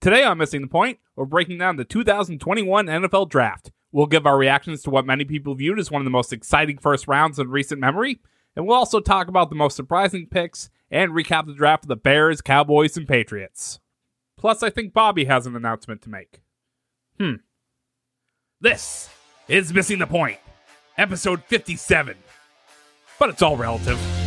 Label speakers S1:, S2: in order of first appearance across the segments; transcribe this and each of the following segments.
S1: Today on Missing the Point, we're breaking down the 2021 NFL Draft. We'll give our reactions to what many people viewed as one of the most exciting first rounds in recent memory, and we'll also talk about the most surprising picks and recap the draft of the Bears, Cowboys, and Patriots. Plus, I think Bobby has an announcement to make. Hmm. This is Missing the Point, episode 57. But it's all relative.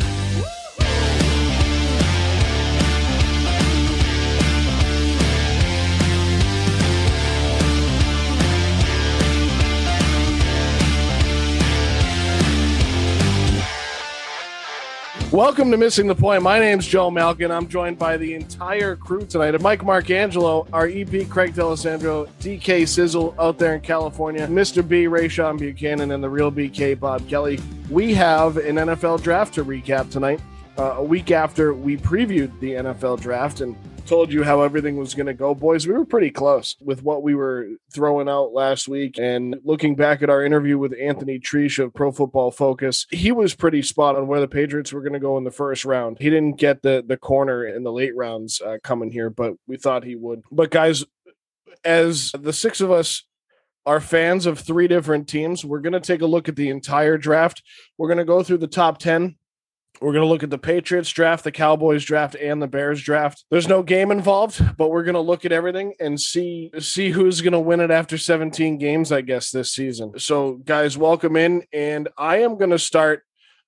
S2: Welcome to Missing the Point. My name's Joe Malkin. I'm joined by the entire crew tonight. Mike Marcangelo, our EP Craig D'Alessandro, DK Sizzle out there in California, Mr. B, Rayshawn Buchanan, and the real BK Bob Kelly. We have an NFL draft to recap tonight. Uh, a week after we previewed the NFL draft, and told you how everything was going to go. Boys, we were pretty close with what we were throwing out last week. And looking back at our interview with Anthony Treash of Pro Football Focus, he was pretty spot on where the Patriots were going to go in the first round. He didn't get the, the corner in the late rounds uh, coming here, but we thought he would. But guys, as the six of us are fans of three different teams, we're going to take a look at the entire draft. We're going to go through the top 10 we're going to look at the Patriots draft, the Cowboys draft, and the Bears draft. There's no game involved, but we're going to look at everything and see see who's going to win it after 17 games, I guess, this season. So, guys, welcome in, and I am going to start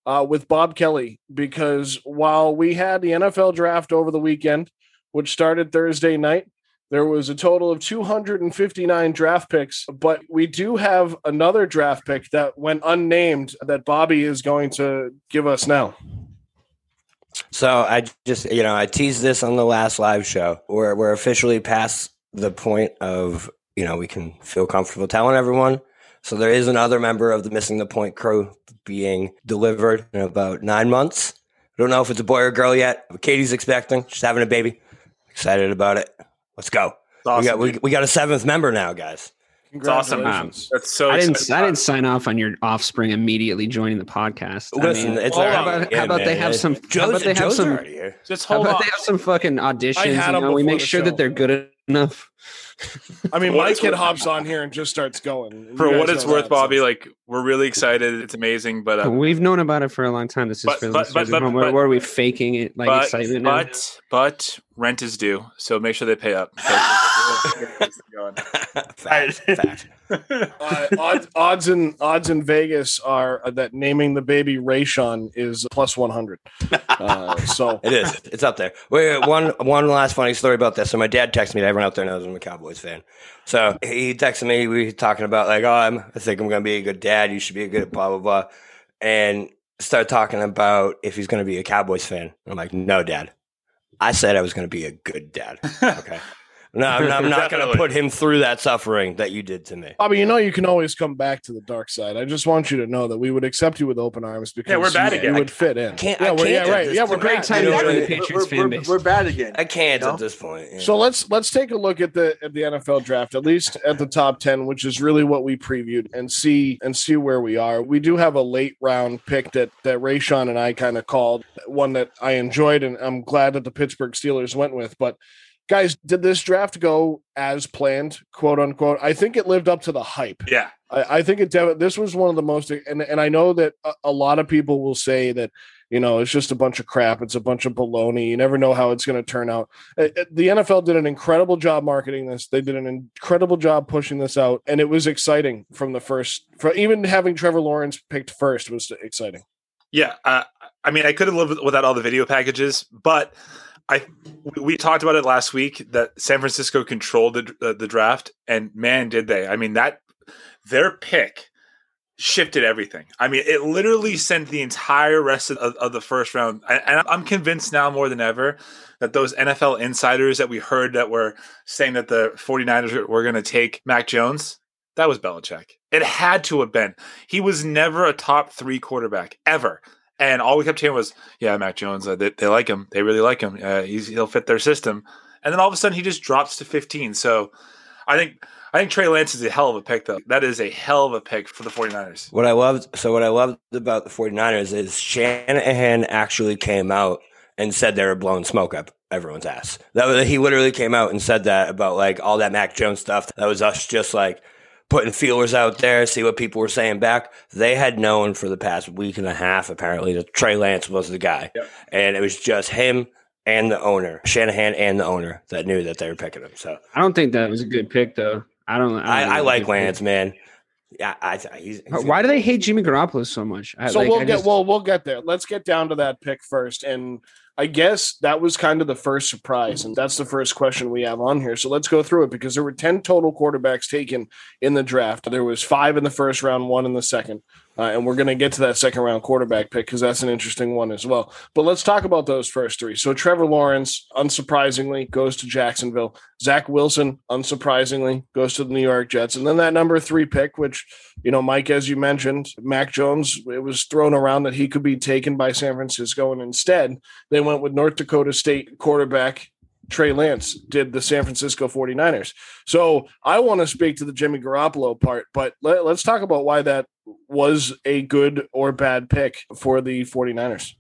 S2: uh, with Bob Kelly because while we had the NFL draft over the weekend, which started Thursday night, there was a total of 259 draft picks, but we do have another draft pick that went unnamed that Bobby is going to give us now.
S3: So I just, you know, I teased this on the last live show. We're we're officially past the point of, you know, we can feel comfortable telling everyone. So there is another member of the missing the point crew being delivered in about nine months. I don't know if it's a boy or girl yet. Katie's expecting. She's having a baby. Excited about it. Let's go.
S4: Awesome,
S3: we got we, we got a seventh member now, guys.
S4: It's awesome.
S2: Congratulations.
S4: That's so.
S5: I didn't. I didn't sign off on your offspring immediately joining the podcast. I
S3: Listen,
S5: mean,
S3: it's
S4: hold
S5: how about, how
S3: in,
S5: about they have some?
S3: Joe's,
S5: how about they have
S3: Joe's
S5: some?
S3: already here.
S4: Just
S5: How about
S4: on.
S5: they have some fucking auditions? You know, we make sure
S2: show.
S5: that they're good enough.
S2: I mean,
S4: For
S2: my kid hops on here and just starts going.
S4: For what it's worth,
S2: that,
S4: Bobby,
S2: so-
S4: like we're really excited. It's amazing, but uh,
S5: We've known about it for a long time. This is
S4: But-
S5: for the
S4: but-
S5: listeners
S4: but-
S5: at
S4: but-
S5: home. Where-
S4: but-
S5: where are we faking it like
S4: but
S5: excitement? now?
S4: but but rent is due, so make sure they pay up.
S3: fact, fact.
S2: uh, odds, odds in odds in Vegas are uh, that naming the baby Rayshawn is plus one hundred. Uh, so
S3: It is. It's up there. Wait, one one last funny story about this. So my dad texted me. Everyone out there knows I'm a Cowboys fan. So he texted me. We were talking about like, oh, I'm, I think I'm going to be a good dad. You should be a good blah blah blah, and start talking about if he's going to be a Cowboys fan. I'm like, no, dad. I said I was going to be a good dad. Okay. No, I'm not, not going to put him through that suffering that you did to me.
S2: Bobby, you know you can always come back to the dark side. I just want you to know that we would accept you with open arms because
S4: Yeah, we're bad
S2: you,
S4: again.
S2: you would fit in.
S3: can't-
S2: yeah,
S3: I
S2: we're, yeah,
S3: can't at
S2: right. Yeah, we're.
S5: Great
S2: bad.
S5: time
S3: You
S5: to
S3: know,
S5: join the
S3: we're-
S5: Patriots fan
S6: we're,
S5: base.
S6: we're bad again.
S3: I can't
S6: You know?
S3: at this point. yeah.
S2: So let's let's take a look at the at the NFL draft, at least at the top ten, which is really what we previewed, and see and see where we are. We do have a late round pick that that Rayshawn and I kind of called one that I enjoyed, and I'm glad that the Pittsburgh Steelers went with. But guys, did this draft go as planned, quote unquote? I think it lived up to the hype.
S4: yeah,
S2: I, I think it. This was one of the most, and and I know that a, a lot of people will say that you know it's just a bunch of crap. It's a bunch of baloney. You never know how it's going to turn out. Uh, uh, The NFL did an incredible job marketing this. They did an incredible job pushing this out, and it was exciting from the first. For even having Trevor Lawrence picked first was exciting.
S4: yeah. Uh, I mean, I could have lived without all the video packages, but I we- talked about it last week that San Francisco controlled the uh, the draft, and man, did they! I mean that their pick shifted everything. I mean, it literally sent the entire rest of, of, the first round. And and I'm convinced now more than ever that those NFL insiders that we heard that were saying that the 49ers were going to take Mac Jones, that was Belichick. It had to have been. He was never a top three quarterback, ever. And all we kept hearing was, yeah, Mac Jones, uh, they, they like him. They really like him. Uh, he'll fit their system. And then all of a sudden he just drops to 15. So I think I think Trey Lance is a hell of a pick, though. That is a hell of a pick for the 49ers.
S3: What I loved, so what I loved about the 49ers is Shanahan actually came out and said they were blowing smoke up everyone's ass. That was, he literally came out and said that about like all that Mac Jones stuff. That was us just like putting feelers out there, see what people were saying back. They had known for the past week and a half, apparently, that Trey Lance was the guy.
S4: Yep.
S3: And it was just him and the owner, Shanahan and the owner, that knew that they were picking him. So
S5: I don't think that was a good pick, though. I don't. I, don't
S3: I, I
S5: it was a
S3: like
S5: good pick.
S3: Lance, man. Yeah, I, I he's, he's
S5: Why do they hate Jimmy Garoppolo so much? I,
S2: So
S5: like,
S2: we'll
S5: I
S2: get
S5: just-
S2: well, we'll get there. Let's get down to that pick first. And I guess that was kind of the first surprise, and that's the first question we have on here. So let's go through it because there were ten total quarterbacks taken in the draft. There was five in the first round, one in the second, uh, and we're going to get to that second round quarterback pick because that's an interesting one as well. But let's talk about those first three. So Trevor Lawrence, unsurprisingly, goes to Jacksonville. Zach Wilson, unsurprisingly, goes to the New York Jets, and then that number three pick, which you know, Mike, as you mentioned, Mac Jones, it was thrown around that he could be taken by San Francisco. And instead, they went with North Dakota State quarterback Trey Lance, did the San Francisco 49ers. So I want to speak to the Jimmy Garoppolo part, but let, let's talk about why that was a good or bad pick for the 49ers.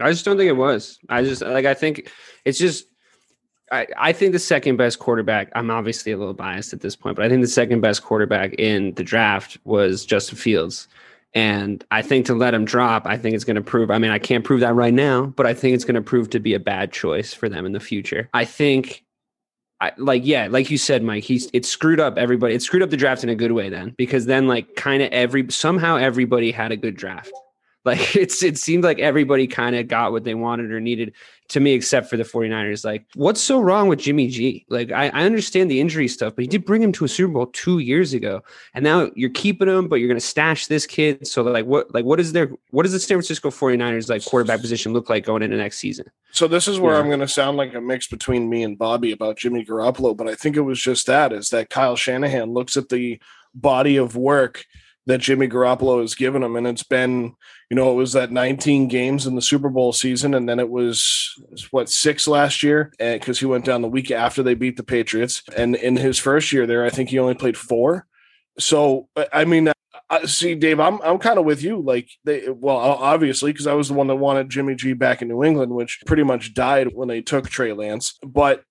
S5: I just don't think it was. I just like I think it's just I, I think the second best quarterback, I'm obviously a little biased at this point, but I think the second best quarterback in the draft was Justin Fields. And I think to let him drop, I think it's going to prove. I mean, I can't prove that right now, but I think it's going to prove to be a bad choice for them in the future. I think, I like, yeah, like you said, Mike, he's it screwed up everybody. It screwed up the draft in a good way then, because then like kind of every somehow everybody had a good draft. Like it's it seemed like everybody kind of got what they wanted or needed to me, except for the 49ers. Like, what's so wrong with Jimmy G? Like, I, I understand the injury stuff, but you did bring him to a Super Bowl two years ago. And now you're keeping him, but you're gonna stash this kid. So like what like what is their what does the San Francisco 49ers like quarterback position look like going into next season?
S2: So this is where
S5: Yeah.
S2: I'm going to sound like a mix between me and Bobby about Jimmy Garoppolo, but I think it was just that is that Kyle Shanahan looks at the body of work that Jimmy Garoppolo has given him, and it's been, you know, it was that 19 games in the Super Bowl season, and then it was what six last year, because he went down the week after they beat the Patriots, and in his first year there, I think he only played four. So I- mean, uh, I, see, Dave, I'm I'm kind of with you. Like they, well, obviously, because I was the one that wanted Jimmy G back in New England, which pretty much died when they took Trey Lance. But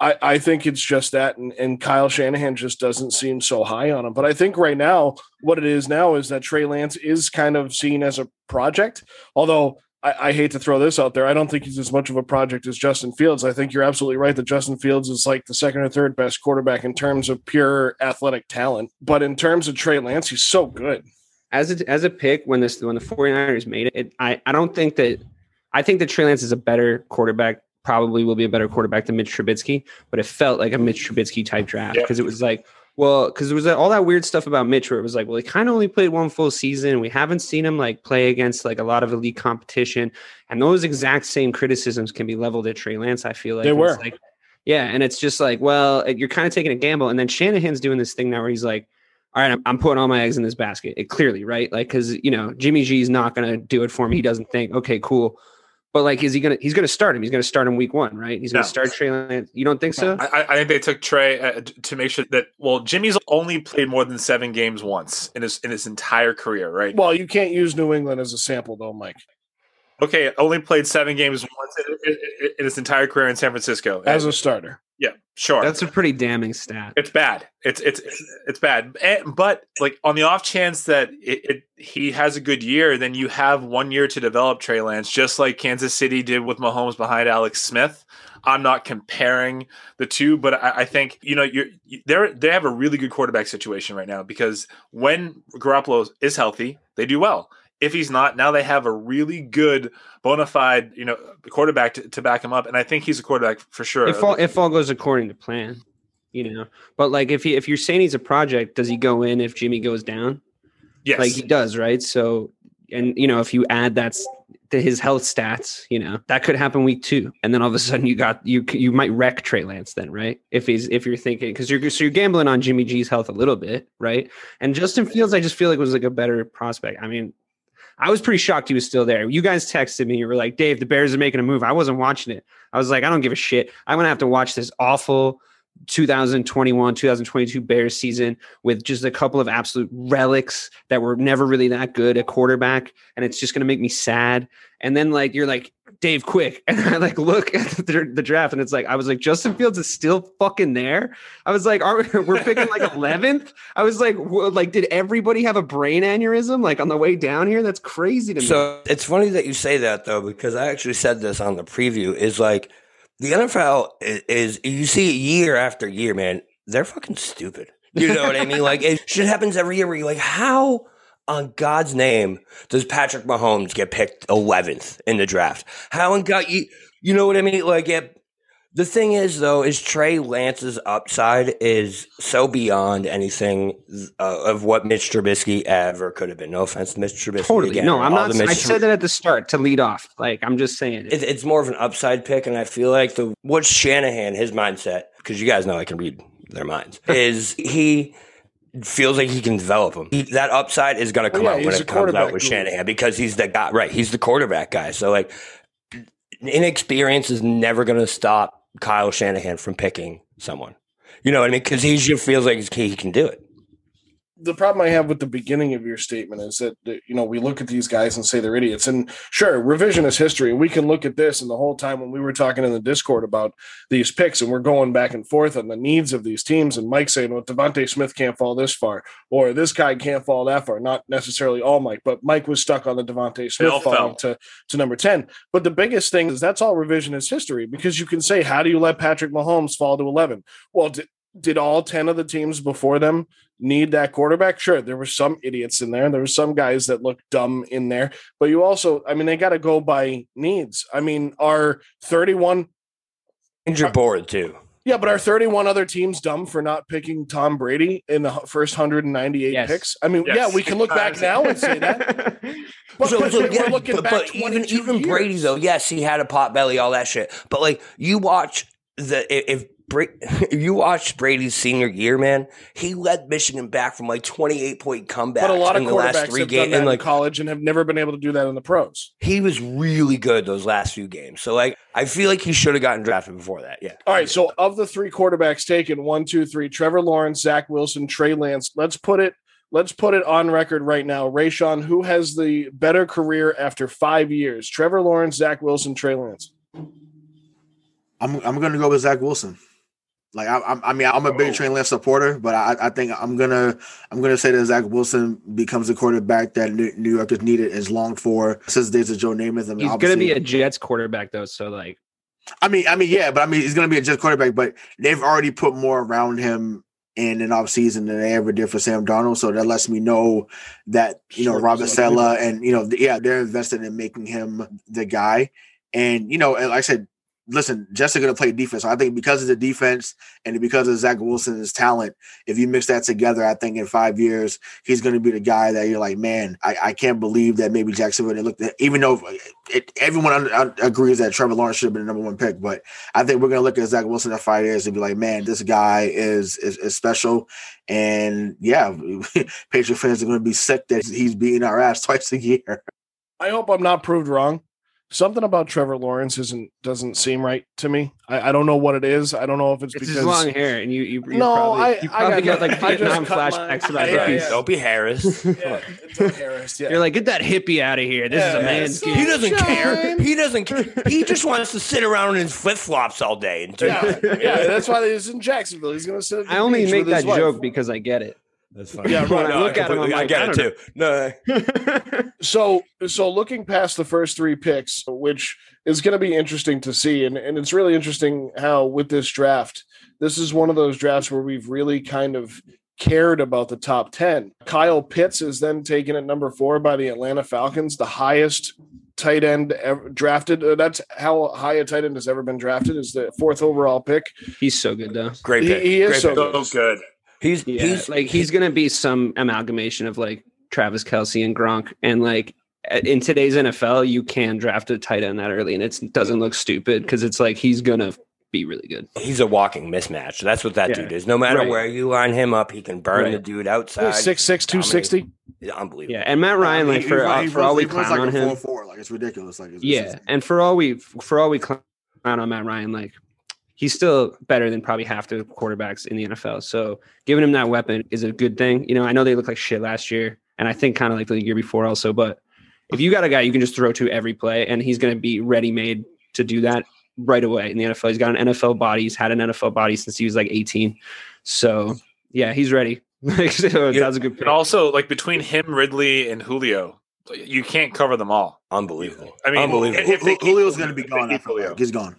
S2: I, I think it's just that, and, and Kyle Shanahan just doesn't seem so high on him. But I think right now, what it is now is that Trey Lance is kind of seen as a project. Although I, I hate to throw this out there, I don't think he's as much of a project as Justin Fields. I think you're absolutely right that Justin Fields is like the second or third best quarterback in terms of pure athletic talent. But in terms of Trey Lance, he's so good.
S5: as a, as a pick when this when the 49ers made it, it I, I don't think that I think that Trey Lance is a better quarterback, probably will be a better quarterback than Mitch Trubisky, but it felt like a Mitch Trubisky type draft
S4: Yep.
S5: because it was like, well, because there was uh, all that weird stuff about Mitch where it was like, well, he kind of only played one full season. We haven't seen him like play against like a lot of elite competition, and those exact same criticisms can be leveled at Trey Lance. I feel like
S2: They were.
S5: like, yeah, and it's just like, well, you're kind of taking a gamble, and then Shanahan's doing this thing now where he's like all right, I'm, I'm putting all my eggs in this basket. It clearly, right? Like, because you know, Jimmy G is not going to do it for me. He doesn't think, okay, cool. But like, is he gonna? He's gonna start him. He's gonna start him week one, right? He's gonna
S4: No.
S5: start Trey Lance. You don't think so?
S4: I, I- I think they took Trey uh, to make sure that well, Jimmy's only played more than seven games once in his in his entire career, right?
S2: Well, you can't use New England as a sample, though, Mike.
S4: Okay, only played seven games once in, in, in his entire career in San Francisco.
S2: As a starter.
S4: Yeah, sure.
S5: That's a pretty damning stat.
S4: It's bad. It's it's it's, bad. Eh, but like on the off chance that it, it he has a good year, then you have one year to develop Trey Lance, just like Kansas City did with Mahomes behind Alex Smith. I'm not comparing the two, but I, I think you know you're they they have a really good quarterback situation right now because when Garoppolo is healthy, they do well. If he's not, now they have a really good bona fide, you know, quarterback to, to back him up, and I think he's a quarterback for sure.
S5: If all if all goes according to plan, you know. But like, if he if you're saying he's a project, does he go in if Jimmy goes down?
S4: yes,
S5: Like he does, right? So, and you know, if you add that's to his health stats, you know, that could happen week two, and then all of a sudden you got you you might wreck Trey Lance then, right? If he's if you're thinking because you're so you're gambling on Jimmy G's health a little bit, right? And Justin Fields, I just feel like was like a better prospect. I mean. I was pretty shocked he was still there. You guys texted me. You were like, Dave, the Bears are making a move. I wasn't watching it. I was like, I don't give a shit. I'm going to have to watch this awful 2021 2022 Bears season with just a couple of absolute relics that were never really that good at quarterback and it's just going to make me sad. And then like you're like Dave Quick. And I like look at the, the, draft and it's like I was like Justin Fields is still fucking there? I was like are we, we're picking like 11th I was like like did everybody have a brain aneurysm like on the way down here? That's crazy to me.
S3: So it's funny that you say that though because I actually said this on the preview is like the NFL is, is, you see year after year, man, they're fucking stupid. You know what I mean? Like it shit happens every year where you're like, how on God's name does Patrick Mahomes get picked 11th in the draft? How in God you you know what I mean? Like it, the thing is, though, is Trey Lance's upside is so beyond anything uh, of what Mitch Trubisky ever could have been. No offense to Mitch Trubisky.
S5: Totally.
S3: Again,
S5: no, I'm not. I said that at the start to lead off. Like I'm just saying,
S3: it. it's more of an upside pick, and I feel like the what Shanahan, his mindset, because you guys know I can read their minds, is he feels like he can develop him. He, that upside is going to come yeah, out when it comes out with Shanahan because he's the guy, right? He's the quarterback guy. So like, inexperience is never going to stop Kyle Shanahan from picking someone. You know what I mean? Because he just feels like he can do it
S2: the problem I have with the beginning of your statement is that, you know we look at these guys and say they're idiots. And sure, revisionist history. We can look at this, and the whole time when we were talking in the Discord about these picks, and we're going back and forth on the needs of these teams, and Mike saying, "Well, DeVonta Smith can't fall this far, or this guy can't fall that far." Not necessarily all Mike, but Mike was stuck on the DeVonta Smith falling to to number ten. But the biggest thing is that's all revisionist history because you can say, "How do you let Patrick Mahomes fall to 11? Well, did, did all 10 of the teams before them need that quarterback? Sure, there were some idiots in there. There were some guys that looked dumb in there, but you also, I mean, they got to go by needs. I mean, are 31
S3: injured board too.
S2: Yeah, but are 31 other teams dumb for not picking Tom Brady in the first 198 yes. picks? I mean, yes. yeah, we can look back now and say that.
S3: But, so, so yeah, but, but even even Brady though, yes, he had a pot belly, all that shit. But like you watch the if Bra- you watched Brady's senior year, man. He led Michigan back from like 28 point comeback. But a lot of quarterbacks have
S2: done that in like, college and have never been able to do that in the pros.
S3: He was really good those last few games. So like, I feel like he should have gotten drafted before that. Yeah.
S2: All right. So of the three quarterbacks taken, one, two, three, Trevor Lawrence, Zach Wilson, Trey Lance. Let's put it. Let's put it on record right now. Rayshawn, who has the better career after five years? Trevor Lawrence, Zach Wilson, Trey Lance.
S7: I'm I'm going to go with Zach Wilson. Like I, I mean, I'm a big. Trey Lance supporter, but I, I think I'm gonna, I'm gonna say that Zach Wilson becomes the quarterback that New York has needed, is longed for since the days of Joe Namath. I
S5: mean, he's gonna be a Jets quarterback though, so like,
S7: I mean, I mean, yeah, but I mean, he's gonna be a Jets quarterback, but they've already put more around him in an offseason than they ever did for Sam Darnold. So that lets me know that you know Robert Saleh and you know, yeah, they're invested in making him the guy. And you know, like I said, listen, Jets going to play defense. I think because of the defense and because of Zach Wilson's talent, if you mix that together, I think in five years he's going to be the guy that you're like, man, I, I can't believe that maybe Jacksonville they looked at, even though it, everyone agrees that Trevor Lawrence should have been the number one pick, but I think we're going to look at Zach Wilson in five years and be like, man, this guy is is, is special. And yeah, Patriot fans are going to be sick that he's beating our ass twice a year.
S2: I hope I'm not proved wrong something about Trevor Lawrence isn't doesn't seem right to me. I, I don't know what it is. I don't know if it's,
S5: it's
S2: because
S5: his long hair and you you
S2: no
S5: probably,
S2: I
S5: you probably
S2: I
S5: got, like Vietnam flashbacks
S3: my, about yeah, hippies. Yeah. Dopey Harris.
S2: yeah, Harris. Yeah,
S5: you're like get that hippie out of here. This yeah, is a man's
S3: game. He doesn't care. He doesn't. care. He just wants to sit around in his flip flops all day. And
S2: yeah, yeah, that's why he's in Jacksonville. He's going to sit.
S5: I only make that joke because I get it.
S3: That's fine. Yeah, right. No, look at him. i like, I get I it too.
S2: No. so, so looking past the first three picks, which is going to be interesting to see, and and it's really interesting how with this draft, this is one of those drafts where we've really kind of cared about the top ten. Kyle Pitts is then taken at number four by the Atlanta Falcons, the highest tight end ever drafted. Uh, that's how high a tight end has ever been drafted. Is the fourth overall pick.
S5: He's so good though.
S3: Great
S2: pick. He, he is
S3: Great
S2: so,
S4: good. so good.
S5: He's yeah, he's like he's gonna be some amalgamation of like Travis Kelce and Gronk, and like in today's NFL, you can draft a tight end that early, and it doesn't look stupid because it's like he's gonna be really good.
S3: He's a walking mismatch. That's what that yeah. dude is. No matter right. where you line him up, he can burn right. the dude outside.
S2: Six six two sixty.
S3: Unbelievable.
S5: Yeah, and Matt Ryan, like for, uh, for all we clown
S7: like
S5: on him,
S7: four, four. like it's ridiculous. Like it's,
S5: yeah, and for all we for all we clown on Matt Ryan, like he's still better than probably half the quarterbacks in the NFL. So giving him that weapon is a good thing. You know, I know they looked like shit last year, and I think kind of like the year before also. But if you got a guy you can just throw to every play, and he's going to be ready made to do that right away in the NFL. He's got an NFL body. He's had an NFL body since he was like 18. So yeah, he's ready. so
S4: Yeah,
S5: that's a good pick.
S4: And also, like between him, Ridley, and Julio, you can't cover them all.
S3: Unbelievable.
S4: I mean,
S3: unbelievable.
S4: if they keep-
S7: Julio's going to be gone.
S4: Julio.
S7: He's gone.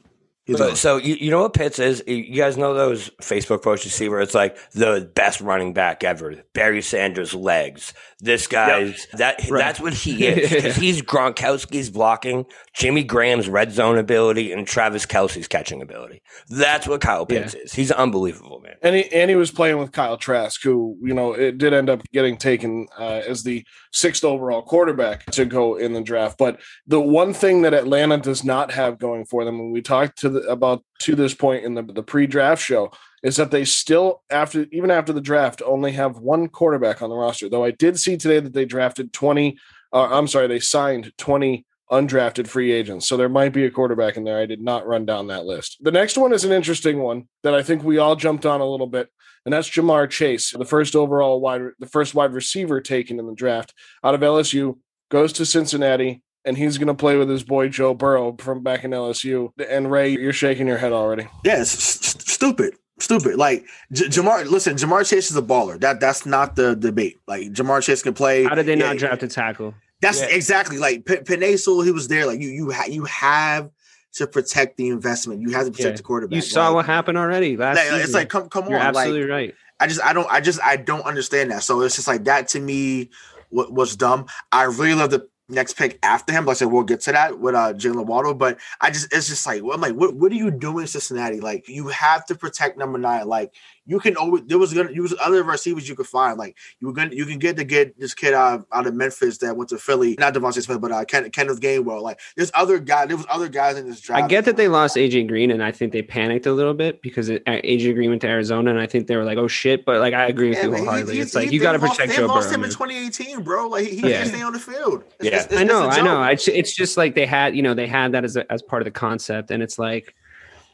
S7: He's
S3: So, you, you know what Pitts is? You guys know those Facebook posts you see where it's like the best running back ever, Barry Sanders' legs. This guy's that
S5: Right.
S3: that's what he is. 'Cause he's Gronkowski's blocking, Jimmy Graham's red zone ability, and Travis Kelce's catching ability. That's what Kyle Pitts is. He's unbelievable, man.
S2: And he, and he was playing with Kyle Trask, who, you know, it did end up getting taken uh, as the sixth overall quarterback to go in the draft. But the one thing that Atlanta does not have going for them, when we talked to the, about to this point in the, the pre draft show, is that they still, after even after the draft, only have one quarterback on the roster. Though I did see today that they drafted 20, uh, I'm sorry, they signed 20 undrafted free agents. So there might be a quarterback in there. I did not run down that list. The next one is an interesting one that I think we all jumped on a little bit, and that's Ja'Marr Chase, the first overall wide, the first wide receiver taken in the draft out of LSU, goes to Cincinnati. And he's going to play with his boy Joe Burrow from back in LSU. And Ray, you're shaking your head already.
S7: Yeah, it's s- s- stupid. Stupid. Like J- Ja'Marr, listen, Ja'Marr Chase is a baller. That that's not the debate. Like Ja'Marr Chase can play.
S5: How did they
S7: Yeah,
S5: not draft a tackle?
S7: That's
S3: Yeah.
S7: exactly like P- Penei Sewell. He was there. Like you, you, ha- you have to protect the investment. You have to protect
S5: Yeah.
S7: the quarterback.
S5: You saw
S7: Like,
S5: what happened already last
S7: like,
S5: season.
S7: it's like come, come
S5: You're
S7: on.
S5: absolutely
S7: Like
S5: right.
S7: I just, I don't, I just, I don't understand that. So it's just like that to me wa- was dumb. I really love the next pick after him. Like I said, we'll get to that with uh Jalen Waddle, but I just, it's just like, well, I'm like, what, what are you doing, Cincinnati? Like you have to protect number nine. Like you can always, there was gonna, use other receivers you could find. Like you were gonna, you can get to get this kid out, out of Memphis that went to Philly, not DeVonta Smith, but uh Ken, Kenneth Gainwell. Like there's other guys, there was other guys in this draft.
S5: I get that they lost AJ Green, and I think they panicked a little bit because it, uh, AJ Green went to Arizona, and I think they were like, "Oh shit!" But like, I agree with
S7: Yeah,
S5: you
S7: he-
S5: wholeheartedly.
S7: he-
S5: it's like
S7: he-
S5: you got to
S7: they lost-
S5: protect
S7: They lost
S5: Burrow.
S7: him in 2018, bro. Like he,
S5: Yeah.
S7: can't stay on the field. It's
S3: Yeah.
S7: just- it's
S5: I know, I know. It's it's just like they had, you know, they had that as a, as part of the concept, and it's like,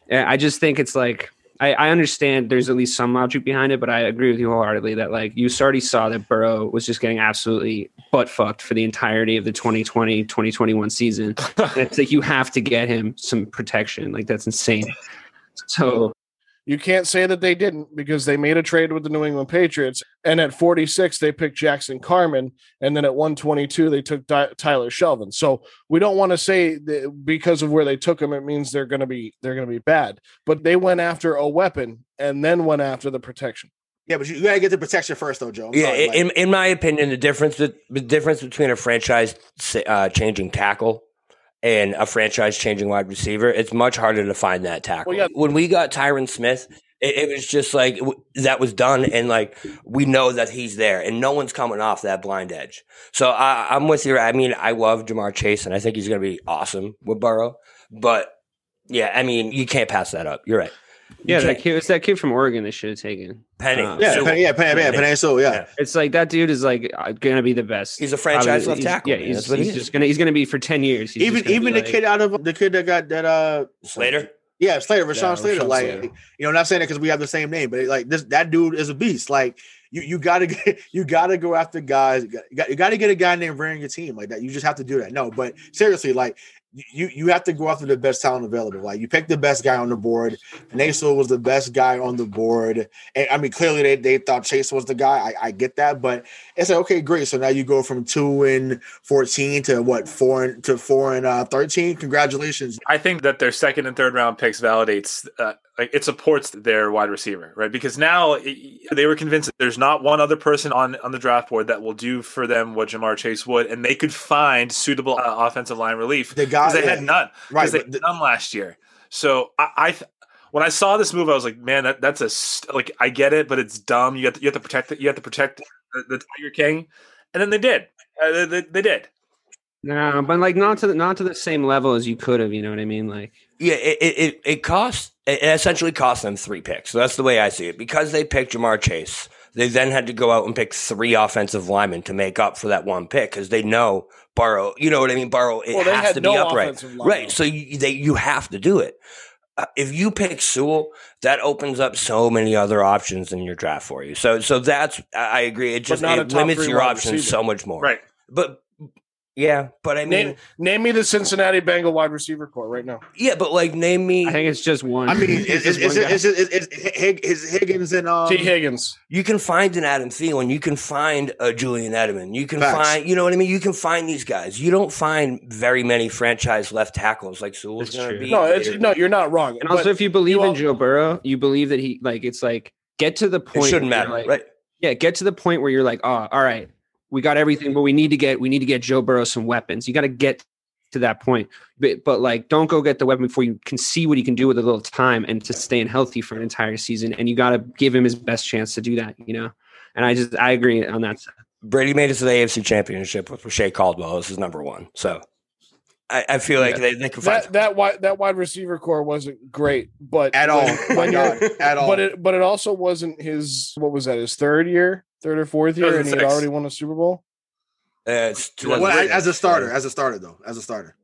S5: eh, I just think it's like. I, I understand there's at least some logic behind it, but I agree with you wholeheartedly that like you already saw that Burrow was just getting absolutely butt fucked for the entirety of the 2020 2021 season. and it's like you have to get him some protection. Like that's insane. So
S2: You can't say that they didn't because they made a trade with the New England Patriots. And at 46, they picked Jackson Carman. And then at 122, they took Di- Tyler Shelvin. So we don't want to say that because of where they took him, it means they're going to be they're going to be bad. But they went after a weapon and then went after the protection.
S7: Yeah, but you, you gotta get the protection first, though, Joe. I'm
S3: Yeah,
S7: sorry,
S3: in, in my opinion, the difference the difference between a franchise uh, changing tackle and a franchise changing wide receiver, it's much harder to find that tackle.
S2: Well, yeah.
S3: When we got Tyron Smith, it, it was just like w- that was done, and like we know that he's there, and no one's coming off that blind edge. So I, I'm with you. I mean, I love Ja'Marr Chase, and I think he's going to be awesome with Burrow. But yeah, I mean, you can't pass that up. You're right.
S5: Yeah, that kid, it's that kid from Oregon they should have taken.
S3: Penny.
S5: Uh,
S7: yeah,
S3: So-
S7: Penny, yeah, Penny, yeah, Penny, so yeah.
S3: Yeah.
S5: It's like that dude is like uh, gonna be the best.
S3: He's a franchise
S5: Probably-
S3: left tackle,
S5: Yeah,
S3: man.
S5: he's,
S3: That's he
S5: just gonna he's gonna be for ten years. He's
S7: Even even the
S5: like-
S7: kid out of the kid that got that uh
S3: Slater.
S7: yeah Slater, Rashawn
S2: Yeah,
S7: Slater.
S2: Rashawn
S7: like
S2: Slater.
S7: you know, not saying it because we have the same name, but like this that dude is a beast. Like you you gotta get you gotta go after guys. You got you got to get a guy named running your team like that. You just have to do that. No, but seriously, like you you have to go after the best talent available. Like you pick the best guy on the board. Naso was the best guy on the board. And I mean, clearly they, they thought Chase was the guy. I, I get that, but it's like okay, great. So now you go from two and fourteen to what four and to four and uh, thirteen. Congratulations.
S4: I think that their second and third round picks validates, uh, like it supports their wide receiver, right? Because now it, they were convinced that there's not one other person on on the draft board that will do for them what Ja'Marr Chase would, and they could find suitable uh, offensive line relief
S7: The guy
S4: because they
S7: yeah.
S4: had none,
S7: Right,
S4: because they had
S7: the-
S4: none last year. So I, I th- when I saw this move, I was like, man, that that's a st- like I get it, but it's dumb. You have to, you have to protect it. You have to protect the, the Tiger King, and then they did. Uh, they, they, they did.
S5: No, but like not to the not to the same level as you could have. You know what I mean? Like
S3: Yeah, it it, it, it cost it essentially cost them three picks. So that's the way I see it. Because they picked Ja'Marr Chase, they then had to go out and pick three offensive linemen to make up for that one pick because they know Burrow. You know what I mean? Burrow it
S2: Well,
S3: has
S2: had
S3: to be upright, right? So you, they you have to do it. uh, if you pick Sewell, that opens up so many other options in your draft for you. So so that's I agree. It just it limits your options
S2: receiver.
S3: so much more.
S4: Right.
S3: But yeah, but I mean,
S2: Name, name me the Cincinnati Bengal wide receiver core right now.
S3: yeah, but like name me.
S5: I think it's just one.
S7: I mean, Hig- it's Higgins and um,
S2: T. Higgins.
S3: you can find an Adam Thielen. You can find a Julian Edelman. You can
S7: Facts.
S3: find, you know what I mean. You can find these guys. You don't find very many franchise left tackles like Sewell's
S5: That's
S3: going to
S5: true.
S3: be.
S2: No, it's, no, you're not wrong.
S5: and also, if you believe
S2: you
S5: in
S2: all-
S5: Joe Burrow, you believe that he like it's like get to the point.
S3: it
S5: shouldn't
S3: matter,
S5: like,
S3: right?
S5: Yeah, get to the point where you're like, oh, all right, we got everything, but we need to get we need to get Joe Burrow some weapons. You got to get to that point, but but like don't go get the weapon before you can see what he can do with a little time and to staying healthy for an entire season. And you got to give him his best chance to do that. You know, and I just I agree on that.
S3: Brady made it to the AFC Championship with Reche Caldwell as his number one. So I, I feel like they, they can find
S2: that that wide that wide receiver core wasn't great, but
S7: at all.
S2: when- when
S7: at all.
S2: but it but it also wasn't his what was that his third year, third or fourth year, and he had already won a Super Bowl.
S3: Uh, it's
S4: Well,
S7: well,
S3: 2008.
S7: as a starter, as a starter though, as a starter.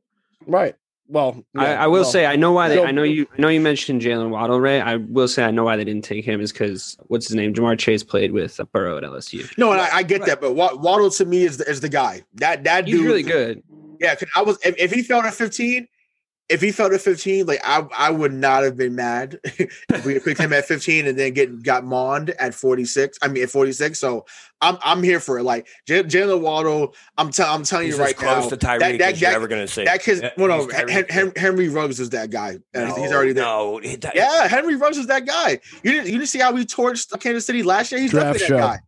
S2: Right. Well,
S5: I,
S2: yeah,
S5: I will
S2: well,
S5: say I know why they,
S2: Joe-
S5: I know you I know you mentioned Jalen Waddle Ray. I will say I know why they didn't take him is because what's his name Ja'Marr Chase played with Burrow at LSU.
S7: No, and I, I get
S3: Right.
S7: that, but Wa- Waddle to me is the, is the guy. That that
S5: He's
S7: dude,
S5: really good.
S7: Yeah, 'cause I was if, if he fell to 15, if he fell to 15, like I I would not have been mad if we had picked him at 15 and then get got Mond at 46. I mean at 46. So I'm I'm here for it. Like J- Jalen Waddle, I'm tell I'm telling
S3: He's
S7: you right
S3: close
S7: now.
S3: to Tyreek
S7: that- that-
S3: as you're
S7: that-
S3: ever going to see.
S7: that kid's
S3: Yeah,
S7: well, no. Hen- Hen- Henry Ruggs is that guy. And he's
S3: No,
S7: already there.
S3: No, that-
S7: Yeah, Henry Ruggs is that guy. You didn't you didn't see how we torched Kansas City last year? He's
S2: Draft
S7: definitely that
S2: show.
S7: guy.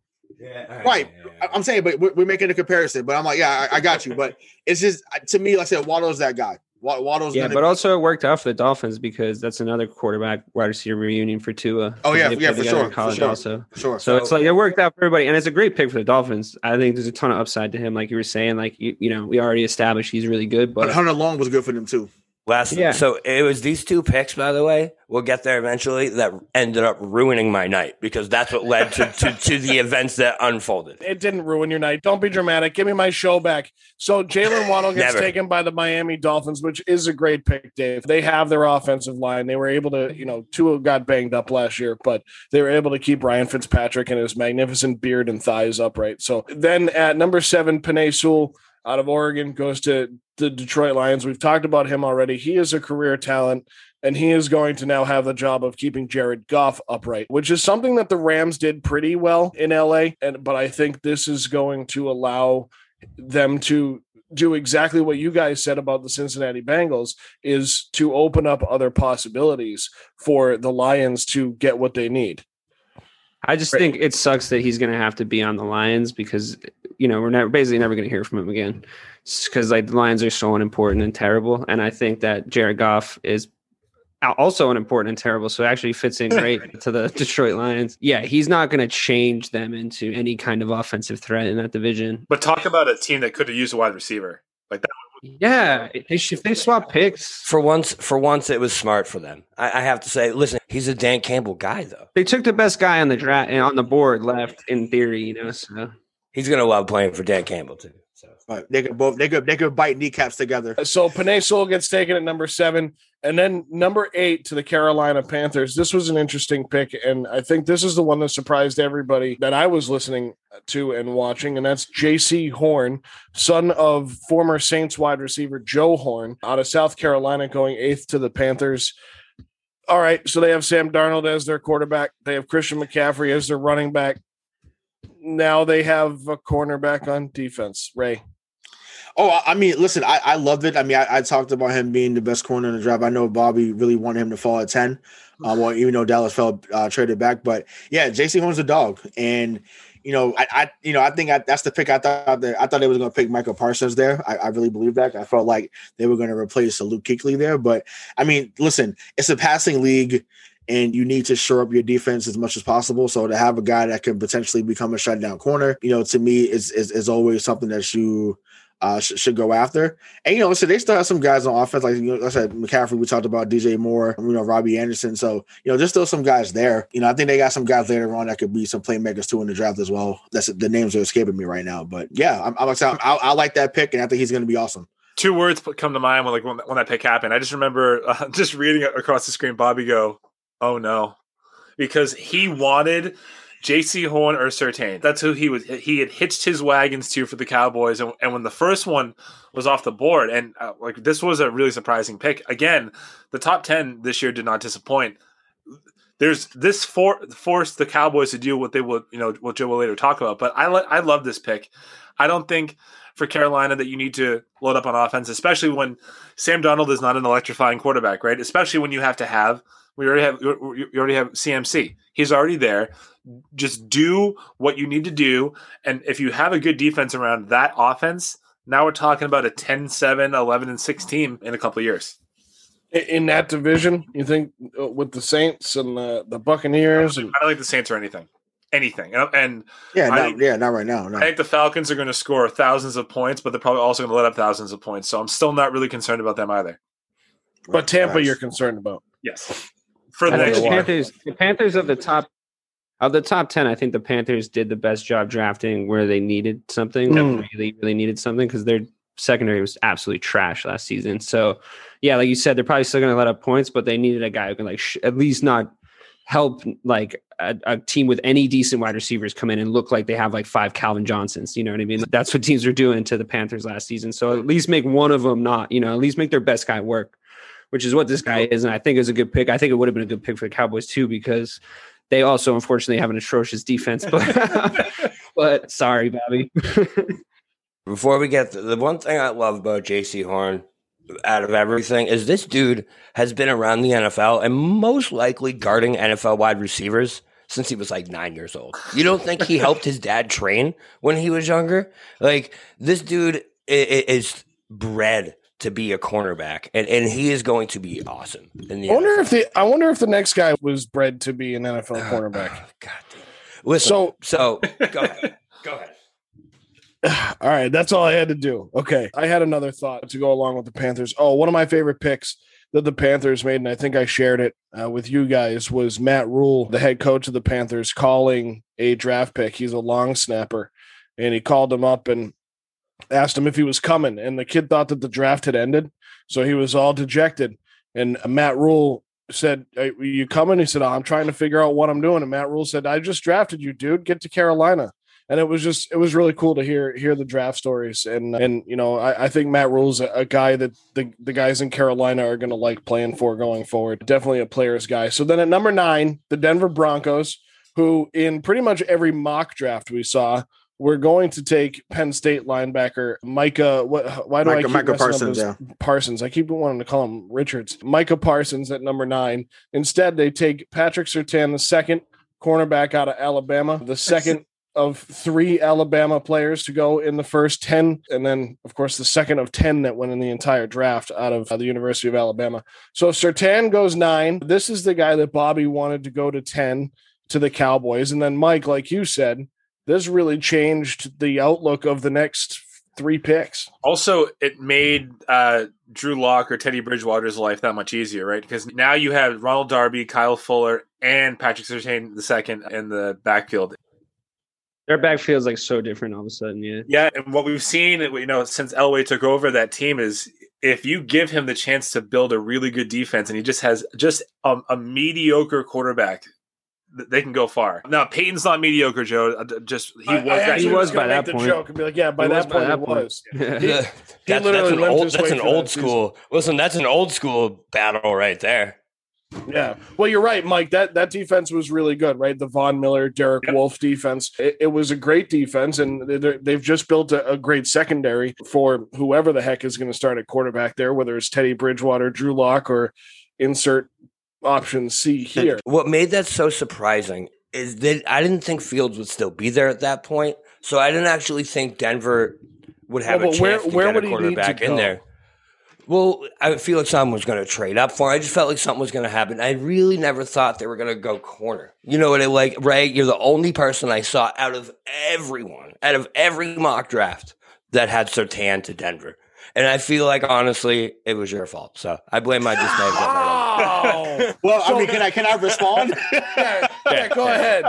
S3: Yeah, all
S7: Right.
S3: yeah, yeah.
S7: I'm saying, but we're, we're making a comparison. But I'm like, yeah, I, I got you. But it's just to me, like I said, Waddle's that guy. Waddle's
S5: Yeah, but
S7: be-
S5: also it worked out for the Dolphins because that's another quarterback wide receiver reunion for Tua.
S7: Oh, yeah, yeah, for sure, for sure.
S5: also.
S7: sure.
S5: So it's like it worked out for everybody, and it's a great pick for the Dolphins. I think there's a ton of upside to him, like you were saying. Like you, you know, we already established he's really good,
S7: But
S5: but
S7: Hunter Long was good for them too.
S3: Last,
S5: Yeah.
S3: so it was these two picks, by the way. We'll get there eventually. That ended up ruining my night because that's what led to, to, to the events that unfolded.
S2: It didn't ruin your night. Don't be dramatic. Give me my show back. So Jalen Waddle gets taken by the Miami Dolphins, which is a great pick, Dave. They have their offensive line. They were able to, you know, Tua got banged up last year, but they were able to keep Ryan Fitzpatrick and his magnificent beard and thighs upright. So then at number seven, Penei Sewell out of Oregon goes to the Detroit Lions. We've talked about him already. He is a career talent. And he is going to now have the job of keeping Jared Goff upright, which is something that the Rams did pretty well in LA. And but I think this is going to allow them to do exactly what you guys said about the Cincinnati Bengals is to open up other possibilities for the Lions to get what they need.
S5: I just
S2: Right.
S5: think it sucks that he's going to have to be on the Lions because you know we're never basically never going to hear from him again because like the Lions are so unimportant and terrible, and I think that Jared Goff is al- also unimportant and terrible, so actually fits in great to the Detroit Lions. Yeah, he's not going to change them into any kind of offensive threat in that division.
S4: But talk about a team that could have used a wide receiver like that.
S5: Yeah, if they swap picks.
S3: For once, for once, it was smart for them. I, I have to say, listen, he's a Dan Campbell guy, though.
S5: They took the best guy on the draft on the board left in theory, you know. So
S3: He's gonna love playing for Dan Campbell too. So
S7: But they could both they could they could bite kneecaps together.
S2: Uh, so Penei Sewell gets taken at number seven, and then number eight to the Carolina Panthers. This was an interesting pick, and I think this is the one that surprised everybody that I was listening to and watching, and that's Jaycee Horn, son of former Saints wide receiver Joe Horn, out of South Carolina, going eighth to the Panthers. All right, so they have Sam Darnold as their quarterback. They have Christian McCaffrey as their running back. Now they have a cornerback on defense. Ray.
S7: Oh, I- mean, listen, I, I loved it. I mean, I, I talked about him being the best corner in the draft. I know Bobby really wanted him to fall at 10. Um, well, even though Dallas fell uh, traded back, but yeah, Jaycee Horn's a dog, and you know, I, I you know, I think I, that's the pick I thought that I thought they was going to pick Michael Parsons there. I, I really believe that. I felt like they were going to replace Luke Kuechly there, but I mean, listen, it's a passing league, and you need to shore up your defense as much as possible. So to have a guy that can potentially become a shutdown corner, you know, to me is is, is always something that you uh, sh- should go after. And you know, so they still have some guys on offense, like you know, like I said, McCaffrey. We talked about DJ Moore, you know, Robbie Anderson. So you know, there's still some guys there. You know, I think they got some guys later on that could be some playmakers too in the draft as well. That's the names are escaping me right now, but yeah, I'm, I'm excited. I, I like that pick, and I think he's going to be awesome.
S4: two words come to mind when like when, when that pick happened. I just remember uh, just reading across the screen. Bobby go, "Oh no," because he wanted Jaycee Horn or Surtain. That's who he was. He had hitched his wagons to for the Cowboys, and, and when the first one was off the board, and uh, like this was a really surprising pick. Again, the top ten this year did not disappoint. There's this for, forced the Cowboys to do what they will, you know, what Joe will later talk about. But I, I love this pick. I don't think for Carolina that you need to load up on offense, especially when Sam Donald is not an electrifying quarterback, right? Especially when you have to have we already have you already have CMC. He's already there. Just do what you need to do, and if you have a good defense around that offense, now we're talking about a 10-7, 11 and 6 team in a couple of years.
S2: In that division, you think uh, with the Saints and the, the Buccaneers and
S4: I don't like the Saints or anything. Anything. And, and
S7: Yeah,
S4: I-
S7: not, yeah, not right now. No.
S4: I think the Falcons are going to score thousands of points, but they're probably also going to let up thousands of points. So I'm still not really concerned about them either.
S2: but Tampa
S7: Facts.
S2: you're concerned about.
S4: Yes. For the next
S5: the. Panthers, the Panthers of the top of the top ten, I think the Panthers did the best job drafting where they needed something,
S2: Mm.
S5: really, really needed something because their secondary was absolutely trash last season. So, yeah, like you said, they're probably still going to let up points, but they needed a guy who can like sh- at least not help like a, a team with any decent wide receivers come in and look like they have like five Calvin Johnsons. You know what I mean? That's what teams are doing to the Panthers last season. So at least make one of them not, you know, at least make their best guy work, which is what this guy is. And I think was a good pick. I think it would have been a good pick for the Cowboys too, because they also unfortunately have an atrocious defense. But, but sorry, Bobby.
S3: Before we get the one thing I love about Jaycee Horn out of everything is this dude has been around the NFL and most likely guarding NFL wide receivers since he was like nine years old. You don't think he helped his dad train when he was younger? Like this dude is bred to be a cornerback and, and he is going to be awesome in the
S2: I wonder
S3: NFL.
S2: if the I wonder if the next guy was bred to be an NFL cornerback.
S3: God damn. Listen,
S2: So
S3: so go ahead. Go ahead.
S2: all right, that's all I had to do. Okay. I had another thought to go along with the Panthers. Oh, one of my favorite picks that the Panthers made, and I think I shared it uh, with you guys, was Matt Rhule, the head coach of the Panthers, calling a draft pick. He's a long snapper, and he called him up and asked him if he was coming. And the kid thought that the draft had ended, so he was all dejected. And Matt Rhule said, "Are you coming?" He said, oh, "I'm trying to figure out what I'm doing." And Matt Rhule said, "I just drafted you, dude. Get to Carolina." and it was just it was really cool to hear hear the draft stories and and you know I, I think Matt Rhule's a, a guy that the the guys in Carolina are going to like playing for going forward. Definitely a player's guy. So then at number nine, the Denver Broncos, who in pretty much every mock draft we saw. We're going to take Penn State linebacker Micah. What? Why do I
S7: Micah,
S2: keep
S7: Micah
S2: messing up
S7: Parsons, yeah.
S2: Parsons. I keep wanting to call him Richards. Micah Parsons at number nine. Instead, they take Patrick Surtain, the second cornerback out of Alabama, the second of three Alabama players to go in the first 10. And then, of course, the second of 10 that went in the entire draft out of uh, the University of Alabama. So Surtain goes nine. This is the guy that Bobby wanted to go to 10 to the Cowboys. And then, Mike, like you said, this really changed the outlook of the next three picks.
S4: Also, it made uh, Drew Lock or Teddy Bridgewater's life that much easier, right? Because now you have Ronald Darby, Kyle Fuller, and Patrick Surtain the second in the backfield.
S5: Their backfield's like so different all of a sudden. Yeah.
S4: Yeah, and what we've seen, you know, since Elway took over that team is if you give him the chance to build a really good defense, and he just has just a, a mediocre quarterback, th- they can go far. Now Peyton's not mediocre, Joe. Just he
S2: I-
S4: was.
S2: I
S4: that
S5: He was
S2: gonna
S5: by
S2: make
S5: that
S2: the
S5: point.
S2: Joke and be like, yeah, by
S5: He was
S2: that point
S5: that
S2: it
S5: point.
S2: was.
S3: that's, that's
S2: literally
S3: an
S2: limped
S3: old, that's an old
S2: that season.
S3: school. Listen, that's an old school battle right there.
S2: Yeah. Well, you're right, Mike. That that defense was really good, right? The Von Miller, Derek
S4: Yep.
S2: Wolfe defense. It, it was a great defense, and they're- they've just built a, a great secondary for whoever the heck is going to start at quarterback there, whether it's Teddy Bridgewater, Drew Lock, or insert option C here.
S3: What made that so surprising is that I didn't think Fields would still be there at that point. So I didn't actually think Denver would have
S2: Well,
S3: a chance
S2: where-
S3: to
S2: where
S3: get a
S2: he need to
S3: quarterback in there. Well, I feel like someone was going to trade up for. Him. I just felt like something was going to happen. I really never thought they were going to go corner. You know what I like, Ray? You're the only person I saw out of everyone, out of every mock draft that had Surtain to Denver. And I feel like honestly, it was your fault. So I blame my dismay.
S2: Oh,
S7: Well,
S2: So
S7: I mean, can I can I respond?
S2: yeah, yeah, go ahead.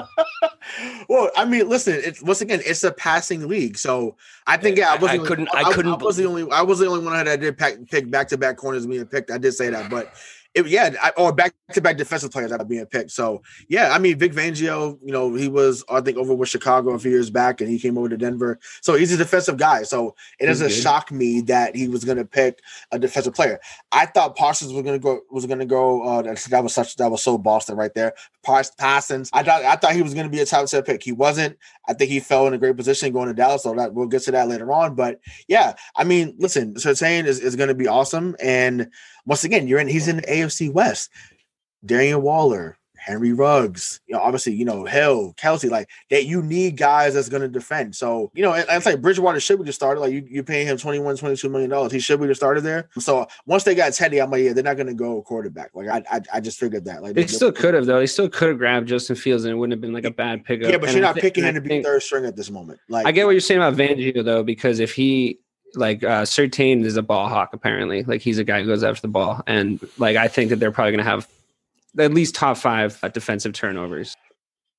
S7: Well, I mean, listen. It's once again, it's a passing league, so I think yeah, I,
S3: I- I
S7: wasn't.
S3: couldn't- I couldn't
S7: I, was the only. I was the only one that did pack, pick back to back corners being picked. I did say that, but it, yeah, I, or back to back defensive players that are being picked. So yeah, I mean, Vic Fangio, you know, he was I think over with Chicago a few years back, and he came over to Denver. So he's a defensive guy. So it doesn't
S5: good.
S7: shock me that he was going to pick a defensive player. I thought Parsons was going to go was going to go. Uh, that, that was such that was so Boston right there. Pars, Parsons. I thought I thought he was going to be a top set pick. He wasn't. I think he fell in a great position going to Dallas. So that we'll get to that later on. But yeah, I mean, listen, Surtain is, is going to be awesome. And once again, you're in. He's in the AFC West. Darren Waller, Henry Ruggs, you know, obviously, you know, Hill, Kelce, like that. You need guys that's going to defend. So, you know, it's like Bridgewater should be the starter. Like you, you're paying him 21, 22 million dollars. He should be the starter there. So once they got Teddy, I'm like, yeah, they're not going to go quarterback. Like I, I, I just figured that. Like
S5: They still could have though. They still could have grabbed Justin Fields, and it wouldn't have been like a bad pickup.
S7: Yeah, but
S5: And
S7: you're not
S5: thi-
S7: picking him to be third string at this moment. Like
S5: I get what you're saying about Fangio though, because if he like uh Surtain is a ball hawk apparently, like he's a guy who goes after the ball, and like I think that they're probably going to have at least top five uh, defensive turnovers.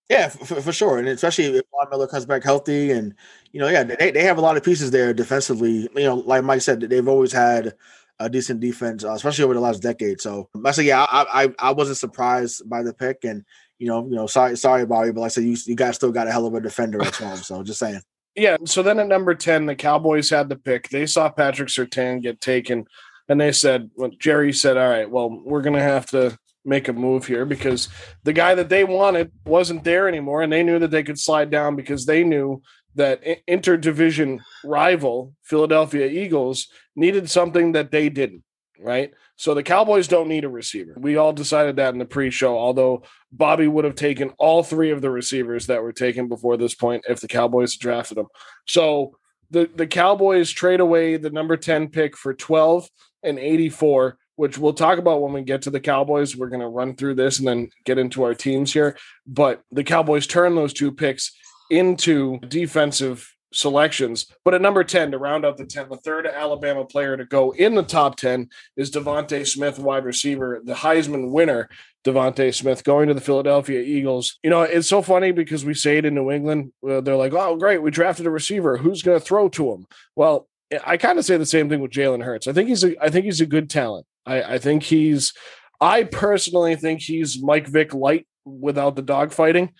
S7: Yeah, for, for sure, and especially if Von Miller comes back healthy, and you know, yeah, they, they have a lot of pieces there defensively. You know, like Mike said, they've always had a decent defense, uh, especially over the last decade. So I say, yeah, I, I I wasn't surprised by the pick, and you know, you know, sorry sorry Bobby, but like I said, you you guys still got a hell of a defender at twelve. So just saying.
S2: Yeah. So then at number 10, the Cowboys had the pick. They saw Patrick Surtain get taken, and they said, well, Jerry said, All right, well, we're going to have to make a move here because the guy that they wanted wasn't there anymore. And they knew that they could slide down because they knew that interdivision rival Philadelphia Eagles needed something that they didn't. Right. So the Cowboys don't need a receiver. We all decided that in the pre show, although Bobby would have taken all three of the receivers that were taken before this point if the Cowboys drafted them. So the, the Cowboys trade away the number 10 pick for 12 and 84, which we'll talk about when we get to the Cowboys. We're going to run through this and then get into our teams here. But the Cowboys turn those two picks into defensive selections. But at number 10, to round out the 10, the third Alabama player to go in the top 10 is DeVonta Smith, wide receiver, the Heisman winner, DeVonta Smith, going to the Philadelphia Eagles. You know, it's so funny because we say it in New England. uh, they're like, oh, great, we drafted a receiver. Who's going to throw to him? Well, I kind of say the same thing with Jalen Hurts. I think he's a, I think he's a good talent. I, I think he's, I personally think he's Mike Vick light without the dogfighting.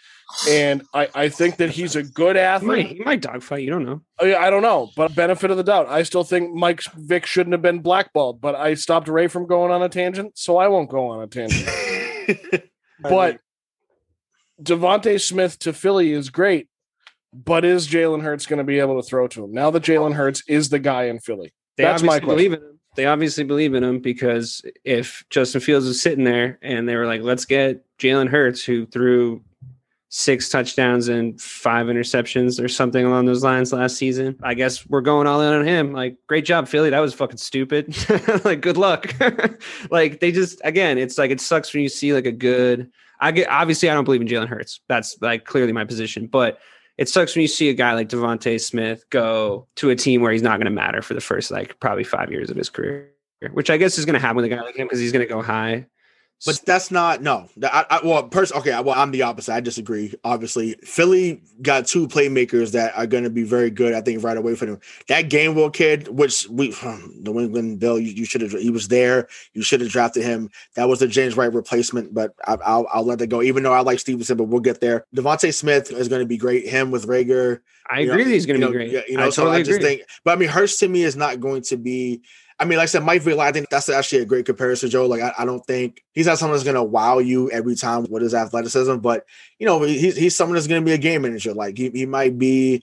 S2: And I, I think that he's a good
S5: He
S2: athlete.
S5: might, he might dogfight. You don't know.
S2: Oh, I, I don't know, but benefit of the doubt. I still think Mike Vick shouldn't have been blackballed, but I stopped Ray from going on a tangent, so I won't go on a tangent. but DeVonta Smith to Philly is great, but is Jalen Hurts going to be able to throw to him now that Jalen Hurts is the guy in Philly?
S5: They
S2: That's my
S5: obviously believe in him. They obviously believe in him because if Justin Fields was sitting there and they were like, let's get Jalen Hurts, who threw six touchdowns and five interceptions or something along those lines last season, I guess we're going all in on him. Like, great job, Philly. That was fucking stupid. like, good luck. like, they just, again, it's like, it sucks when you see like a good, I get, obviously, I don't believe in Jalen Hurts. That's like clearly my position, but it sucks when you see a guy like DeVonta Smith go to a team where he's not going to matter for the first like probably five years of his career, which I guess is going to happen with a guy like him because he's going to go high.
S7: But that's not no. I, I, well, pers- okay. Well, I'm the opposite. I disagree. Obviously, Philly got two playmakers that are going to be very good. I think right away for them. That Gainwell kid, which we hmm, New England Bill, you, you should have. He was there. You should have drafted him. That was the James White replacement. But I, I'll I'll let that go. Even though I like Stevenson, but we'll get there. DeVonta Smith is going to be great. Him with Reagor.
S5: I
S7: you know,
S5: agree that he's going to be
S7: know,
S5: great.
S7: yeah, You know,
S5: I
S7: so
S5: totally
S7: I just
S5: agree.
S7: think. But I mean, Hurts to me is not going to be. I mean, like I said, Mike Vick, I think that's actually a great comparison, Joe. Like, I, I don't think he's not someone that's going to wow you every time with his athleticism, but you know, he's he's someone that's going to be a game manager. Like, he, he might be.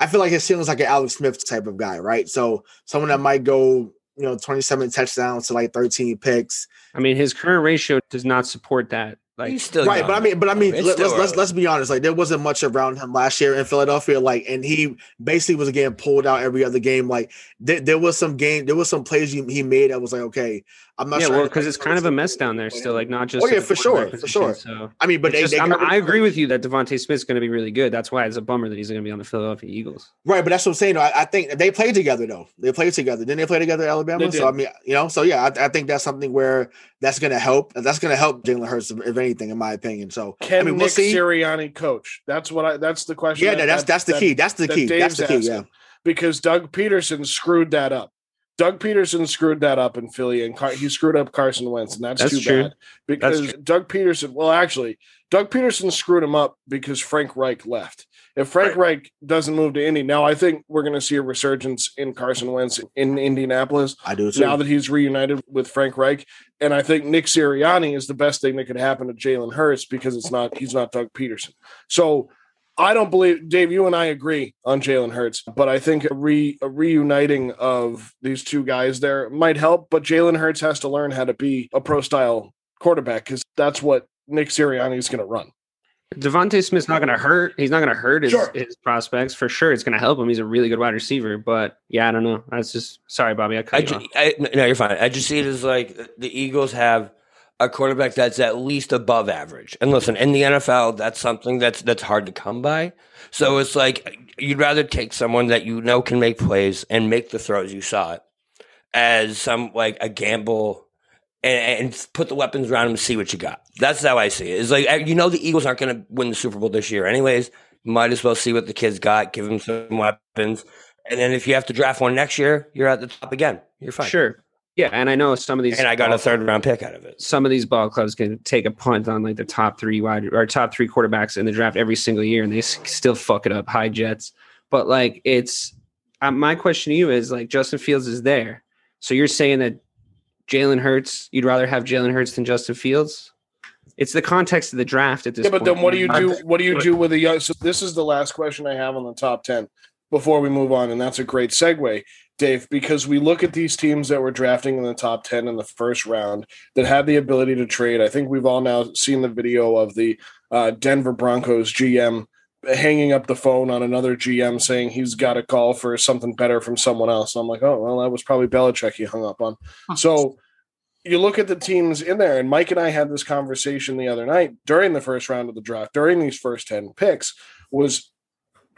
S7: I feel like his ceiling's like an Alex Smith type of guy, right? So someone that might go, you know, twenty seven touchdowns to like thirteen picks,
S5: I mean, his current ratio does not support that. Like,
S3: He's still
S7: right?
S3: young.
S7: But I mean, but I mean,
S3: It's
S7: let,
S3: still
S7: let's let's let's be honest. Like, there wasn't much around him last year in Philadelphia. Like, and he basically was getting pulled out every other game. Like, there, there was some game, there was some plays he, he made that was like, okay, I'm not
S5: yeah,
S7: sure.
S5: well, because it's kind of a mess down there still. Like, not just
S7: Oh, yeah, for sure,
S5: quarterback
S7: for sure.
S5: So
S7: I mean, but they,
S5: just-
S7: they
S5: I'm-
S7: got rid
S5: I agree with you that DeVonta Smith's going to be really good. That's why it's a bummer that he's going to be on the Philadelphia Eagles.
S7: Right, but that's what I'm saying. I, I think they played together though. They played together. Didn't they play together at Alabama? So I mean, you know, so yeah, I, I think that's something where that's going to help. That's going to help Jalen Hurts if anything anything, in my opinion. So
S2: Can
S7: I mean,
S2: Nick
S7: we'll see.
S2: Sirianni coach? That's what I. That's the question.
S7: Yeah,
S2: that-
S7: that's that's the
S2: that-
S7: key. That's the
S2: that
S7: key. That's the key. Yeah.
S2: because Doug Pederson screwed that up. Doug Pederson screwed that up in Philly, and Car- he screwed up Carson Wentz, and that's,
S5: That's
S2: too
S5: true.
S2: bad. Because Doug Pederson, well, actually, Doug Pederson screwed him up because Frank Reich left. If Frank Reich doesn't move to Indy, now I think we're going to see a resurgence in Carson Wentz in Indianapolis
S7: I do too.
S2: now that he's reunited with Frank Reich. And I think Nick Sirianni is the best thing that could happen to Jalen Hurts because it's not he's not Doug Pederson. So I don't believe Dave. You and I agree on Jalen Hurts, but I think a, re, a reuniting of these two guys there might help. But Jalen Hurts has to learn how to be a pro style quarterback because that's what Nick Sirianni is going to run.
S5: DeVonta Smith's not going to hurt. He's not going to hurt his,
S2: Sure.
S5: his prospects for sure. It's going to help him. He's a really good wide receiver. But yeah, I don't know. That's just sorry, Bobby. I cut
S3: I,
S5: you
S3: ju-
S5: off.
S3: I no, you're fine. I just see it as like the Eagles have a quarterback that's at least above average. And listen, in the NFL, that's something that's that's hard to come by. So it's like you'd rather take someone that you know can make plays and make the throws you saw it as some like a gamble and, and put the weapons around him and see what you got. That's how I see it. It's like uh, you know the Eagles aren't going to win the Super Bowl this year, anyways. Might as well see what the kids got, give them some weapons, and then if you have to draft one next year, you're at the top again. You're fine.
S5: Sure. Yeah, and I know some of these
S3: And I got a third round pick out of it.
S5: Some of these ball clubs can take a punt on like the top three wide or top three quarterbacks in the draft every single year, and they s- still fuck it up. High Jets, but like it's uh, my question to you is like Justin Fields is there, so you're saying that Jalen Hurts, you'd rather have Jalen Hurts than Justin Fields? It's the context of the draft at this.
S2: Yeah, but
S5: point.
S2: then what do you do? What do you do with a young? So this is the last question I have on the top ten before we move on, and that's a great segue, Dave, because we look at these teams that were drafting in the top ten in the first round that had the ability to trade. I think we've all now seen the video of the uh, Denver Broncos GM hanging up the phone on another GM saying he's got a call for something better from someone else. And I'm like, oh well, that was probably Belichick he hung up on. So you look at the teams in there, and Mike and I had this conversation the other night during the first round of the draft, during these first 10 picks, was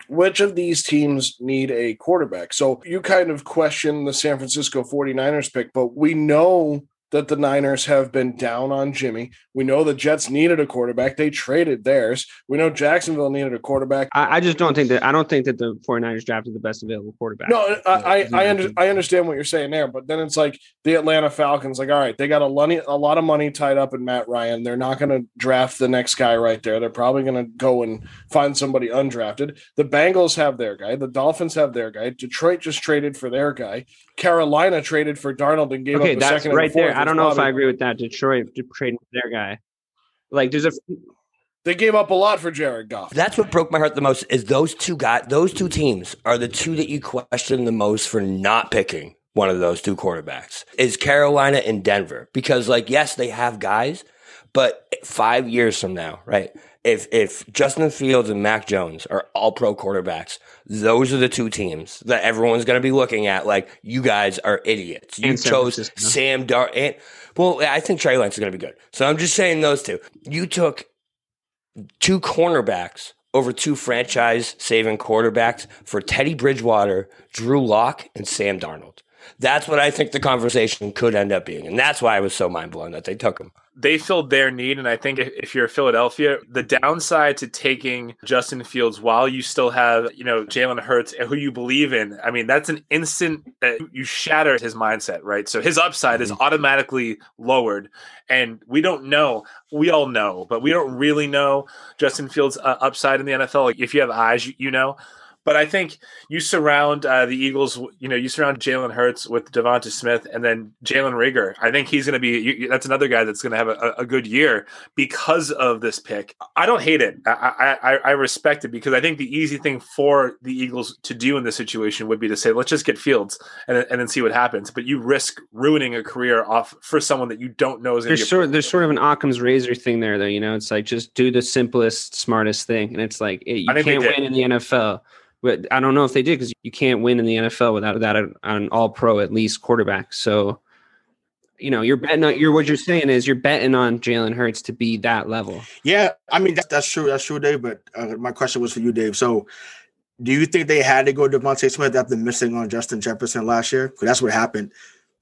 S2: which of these teams need a quarterback? So you kind of question the San Francisco 49ers pick, but we know that the Niners have been down on Jimmy. We know the Jets needed a quarterback. They traded theirs. We know Jacksonville needed a quarterback.
S5: I, I just don't think that I don't think that the 49ers drafted the best available quarterback.
S2: No, I I, I, under, I understand what you're saying there, but then it's like the Atlanta Falcons, like, all right, they got a, money, a lot of money tied up in Matt Ryan. They're not going to draft the next guy right there. They're probably going to go and find somebody undrafted. The Bengals have their guy. The Dolphins have their guy. Detroit just traded for their guy. Carolina traded for Darnold and gave
S5: okay,
S2: up a
S5: that's
S2: second.
S5: right there.
S2: Fourth.
S5: I don't
S2: It's
S5: know if I agree with that. Detroit trading their guy. Like, there's a
S2: They gave up a lot for Jared Goff.
S3: That's what broke my heart the most. Is those two guys? Those two teams are the two that you question the most for not picking one of those two quarterbacks. Is Carolina and Denver because, like, yes, they have guys, but five years from now, right? If if Justin Fields and Mac Jones are all pro quarterbacks, those are the two teams that everyone's going to be looking at. Like, you guys are idiots. You
S5: San
S3: chose
S5: Francisco.
S3: Sam Dar. And, well, I think Trey Lance is going to be good. So I'm just saying those two. You took two cornerbacks over two franchise saving quarterbacks for Teddy Bridgewater, Drew Lock, and Sam Darnold. That's what I think the conversation could end up being. And that's why I was so mind blown that they took him.
S4: they filled their need. And I think if, you're a Philadelphia, the downside to taking Justin Fields while you still have, you know, Jalen Hurts, who you believe in, I mean, that's an instant, uh, you shatter his mindset, right? So his upside is automatically lowered. And we don't know, we all know, but we don't really know Justin Fields' uh, upside in the NFL. Like if you have eyes, you, you know. But I think you surround uh, the Eagles. You know, you surround Jalen Hurts with DeVonta Smith, and then Jalen Reagor. I think he's going to be. You, that's another guy that's going to have a, a good year because of this pick. I don't hate it. I, I I respect it because I think the easy thing for the Eagles to do in this situation would be to say, let's just get Fields and then- and then see what happens. But you risk ruining a career off for someone that you don't know is going to
S5: there's sort there's sort of an Occam's razor thing there, though. You know, it's like just do the simplest, smartest thing, and it's like it, you
S4: I think they
S5: can't win in the NFL. But I don't know if they did because you can't win in the NFL without that an All Pro at least quarterback. So, you know, you're betting on you're what you're saying is you're betting on Jalen Hurts to be that level.
S7: Yeah, I mean that's true. That's true, Dave. But uh, my question was for you, Dave. So, do you think they had to go DeVonta Smith after missing on Justin Jefferson last year? Because that's what happened.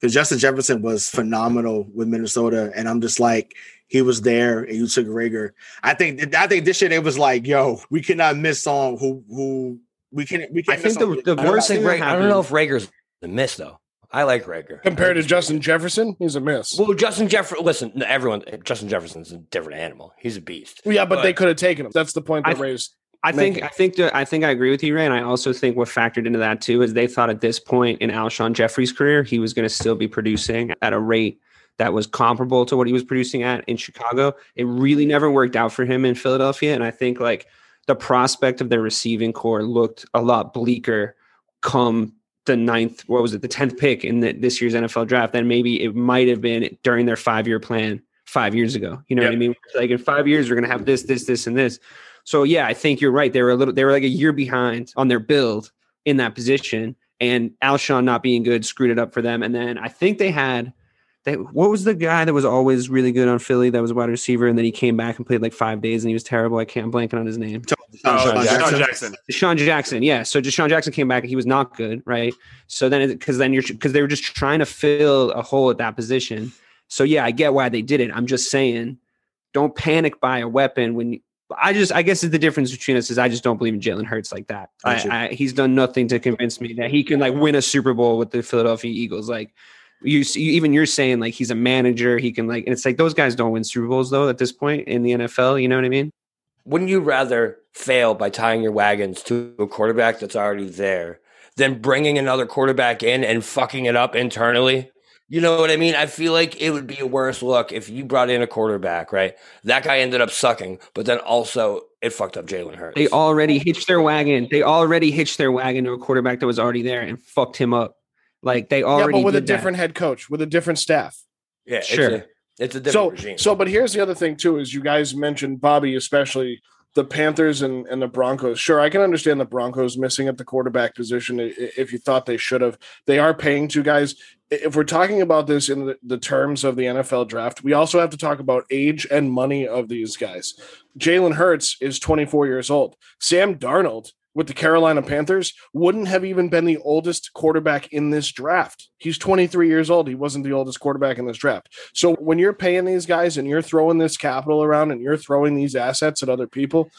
S7: Because Justin Jefferson was phenomenal with Minnesota, and I'm just like, he was there and you took Reagor. I think I think this year it was like, yo, we cannot miss on who who we can we
S5: I
S7: can
S5: think the, the
S3: I don't,
S5: worst thing that
S3: Ra- I don't know if Reagor's a miss though. I like Reagor
S2: Compared to Justin
S3: Reagor-
S2: Jefferson, he's a miss.
S3: Well, Justin Jefferson. Listen, everyone. Justin Jefferson's a different animal. He's a beast.
S2: yeah, but, they could have taken him. That's the point
S5: I
S2: that
S5: th-
S2: raised.
S5: I think
S2: making.
S5: I think that I think I agree with you, Ray, and I also think what factored into that too is they thought at this point in Alshon Jeffery's career he was going to still be producing at a rate that was comparable to what he was producing at in Chicago. It really never worked out for him in Philadelphia, and I think like the prospect of their receiving core looked a lot bleaker come the ninth, what was it, the tenth pick in the, this year's NFL draft than maybe it might have been during their five year plan five years ago. You know what I mean? Like in five years, we're gonna have this, this, this, and this. So yeah, I think you're right. They were a little, they were like a year behind on their build in that position, and Alshon not being good screwed it up for them. And then I think they had. They, what was the guy that was always really good on Philly that was a wide receiver and then he came back and played like five days and he was terrible. I can't I'm blanking on his name.
S4: Oh,
S7: DeSean
S4: DeSean
S7: Jackson.
S4: Jackson.
S5: DeSean Jackson, yeah. So DeSean Jackson came back and he was not good, right? So then, because then you're because they were just trying to fill a hole at that position. So yeah, I get why they did it. I'm just saying, don't panic buy a weapon when you, I just I guess is the difference between us is I just don't believe in Jalen Hurts like that. I, I, he's done nothing to convince me that he can like win a Super Bowl with the Philadelphia Eagles. Like you, see, even you're saying like he's a manager, he can like, and it's like those guys don't win Super Bowls though at this point in the NFL. You know what I mean?
S3: Wouldn't you rather fail by tying your wagons to a quarterback that's already there than bringing another quarterback in and fucking it up internally? You know what I mean? I feel like it would be a worse look if you brought in a quarterback, right? That guy ended up sucking, but then also it fucked up Jalen Hurts.
S5: They already hitched their wagon. They already hitched their wagon to a quarterback that was already there and fucked him up. Like they already Yeah,
S2: but with a
S5: did that.
S2: different head coach, with a different staff.
S3: yeah,
S5: Sure.
S3: It's a, it's a different
S2: So,
S3: regime.
S2: so, but here's the other thing too: is you guys mentioned Bobby, especially the Panthers and, and the Broncos. Sure, I can understand the Broncos missing at the quarterback position i- i- if you thought they should have. They are paying two guys. If we're talking about this in the, the terms of the NFL draft, we also have to talk about age and money of these guys. Jalen Hurts is 24 years old. Sam Darnold with the Carolina Panthers wouldn't have even been the oldest quarterback in this draft. He's 23 years old. He wasn't the oldest quarterback in this draft. So when you're paying these guys and you're throwing this capital around and you're throwing these assets at other people,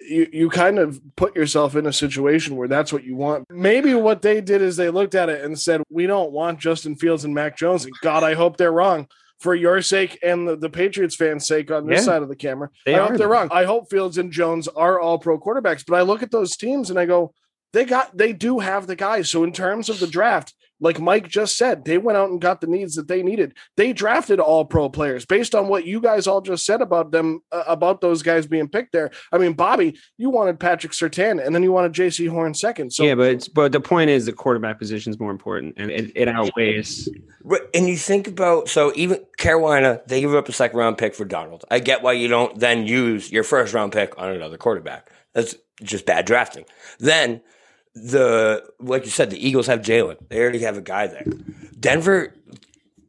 S2: you, you kind of put yourself in a situation where that's what you want. Maybe what they did is they looked at it and said, We don't want Justin Fields and Mac Jones. And God, I hope they're wrong. For your sake and the, the Patriots fans' sake on this
S5: Yeah.
S2: side of the camera. I hope they're wrong. I hope Fields and Jones are all pro quarterbacks, but I look at those teams and I go, they got they do have the guys. So in terms of the draft, like Mike just said, they went out and got the needs that they needed. They drafted all pro players based on what you guys all just said about them uh, about those guys being picked there. I mean, Bobby, you wanted Patrick Surtain and then you wanted Jaycee Horn second. So
S5: yeah, but it's, but the point is the quarterback position is more important and it, it outweighs.
S3: And you think about so even Carolina, they give up a second round pick for Darnold. I get why you don't then use your first round pick on another quarterback. That's just bad drafting. Then the like you said, the Eagles have Jalen. They already have a guy there. Denver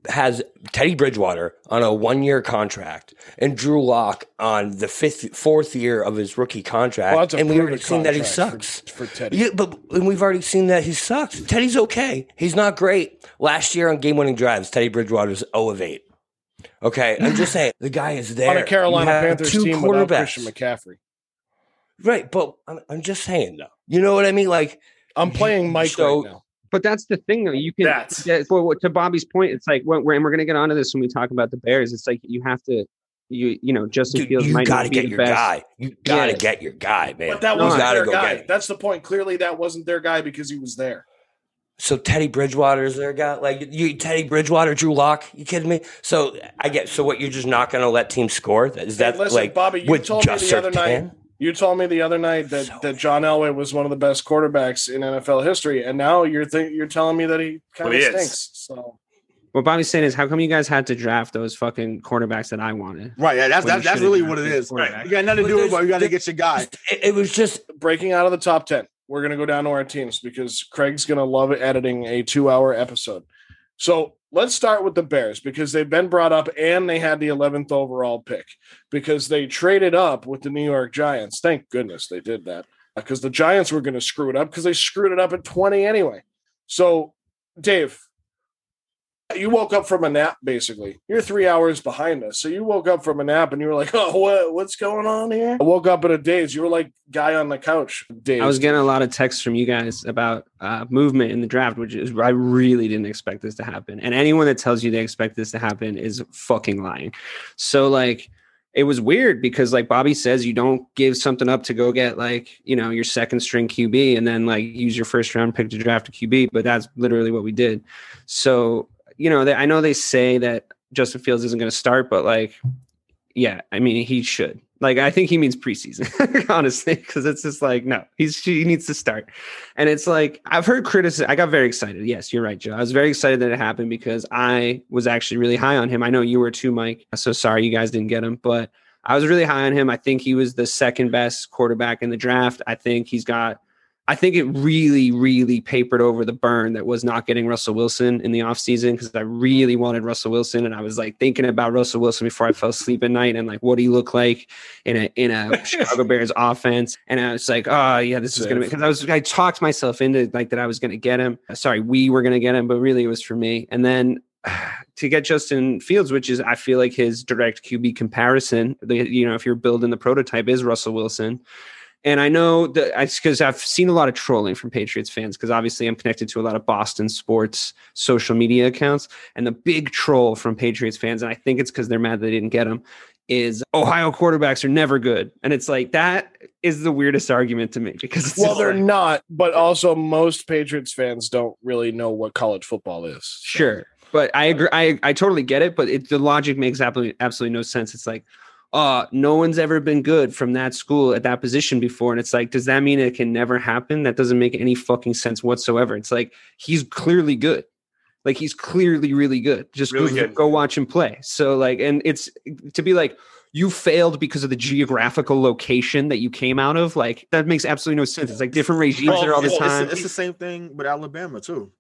S3: has Teddy Bridgewater on a one year contract and Drew Lock on the fifth fourth year of his rookie contract.
S2: Well,
S3: and we've already seen that he sucks.
S2: for, for Teddy.
S3: Yeah, but and we've already seen that he sucks. Teddy's okay. He's not great. Last year on game winning drives, Teddy Bridgewater's 0 of 8. Okay, I'm just saying the guy is there.
S2: on a Carolina Panthers team without. Christian McCaffrey.
S3: Right, but I'm, I'm just saying though. You know what I mean? Like
S2: I'm playing Mike
S3: So-
S2: right now.
S5: But that's the thing, though. You can,
S4: That's-
S5: that- for, to Bobby's point, it's like, when, we're, and we're going to get onto this when we talk about the Bears. It's like you have to, you you know, Justin
S3: dude,
S5: Fields
S3: you
S5: might
S3: got to
S5: not be
S3: get
S5: the
S3: your
S5: best.
S3: guy. You got to
S5: Yeah.
S3: get your guy, man.
S2: But that wasn't
S3: you
S2: their
S3: go
S2: guy. That's the point. Clearly, that wasn't their guy because he was there.
S3: So Teddy Bridgewater is their guy. Like you, Teddy Bridgewater, Drew Lock. You kidding me? So I get. So what? You're just not going to let teams score? Is that
S2: Hey, listen,
S3: like
S2: Bobby, you
S3: with
S2: told me
S3: just
S2: the other night.
S3: Surtain?
S2: You told me the other night that,
S3: So
S2: that John Elway was one of the best quarterbacks in NFL history, and now you're th- you're telling me that he kind
S4: Well,
S2: of
S4: he is.
S2: stinks. So
S5: What Bobby's saying is, how come you guys had to draft those fucking quarterbacks that I wanted?
S7: Right. Yeah, that's
S5: when
S7: that's, that's really what it is.
S5: drafted
S7: is.
S5: quarterback?
S7: You got nothing to do with it,
S3: there's-
S7: but you got to get your guy.
S3: It, it was just
S2: breaking out of the top ten, we're gonna go down to our teams because Craig's gonna love editing a two-hour episode. So let's start with the Bears because they've been brought up and they had the 11th overall pick because they traded up with the New York Giants. Thank goodness they did that uh, because the Giants were going to screw it up because they screwed it up at 20 anyway. So, Dave, You woke up from a nap, basically. You're three hours behind us. So you woke up from a nap and you were like, oh, what, what's going on here? I woke up in a daze. You were like guy on the couch. Daze.
S5: I was getting a lot of texts from you guys about uh, movement in the draft, which is I really didn't expect this to happen. And anyone that tells you they expect this to happen is fucking lying. So like it was weird because like Bobby says, you don't give something up to go get like, you know, your second string QB and then like use your first round pick to draft a QB, but that's literally what we did. So, you know, they, I know they say that Justin Fields isn't going to start, but like, yeah, I mean, he should. Like, I think he means preseason, honestly, because it's just like, no, he's he needs to start. And it's like, I've heard criticism. I got very excited. Yes, you're right, Joe. I was very excited that it happened because I was actually really high on him. I know you were too, Mike. So sorry you guys didn't get him, but I was really high on him. I think he was the second best quarterback in the draft. I think he's got I think it really, really papered over the burn that was not getting Russell Wilson in the offseason because I really wanted Russell Wilson. And I was like thinking about Russell Wilson before I fell asleep at night and like what he looked like in a in a Chicago Bears offense. And I was like, oh yeah, this is gonna be because I was I talked myself into like that I was gonna get him. Sorry, we were gonna get him, but really it was for me. And then to get Justin Fields, which is I feel like his direct QB comparison, the, you know, if you're building the prototype is Russell Wilson. And I know that because I've seen a lot of trolling from Patriots fans because obviously I'm connected to a lot of Boston sports social media accounts. And the big troll from Patriots fans, and I think it's because they're mad they didn't get him, is Ohio quarterbacks are never good. And it's like that is the weirdest argument to me because
S2: well, they're like, not, but also most Patriots fans don't really know what college football is.
S5: So. Sure. But I agree. I, I totally get it, but it, the logic makes absolutely absolutely no sense. It's like, uh, no one's ever been good from that school at that position before. And it's like, does that mean it can never happen? That doesn't make any fucking sense whatsoever. It's like he's clearly good. Like he's clearly really good. Just really go, good. go watch him play. So like, and it's to be like, you failed because of the geographical location that you came out of. Like that makes absolutely no sense. It's like different regimes there all the time.
S7: It's, it's, the same thing with Alabama too.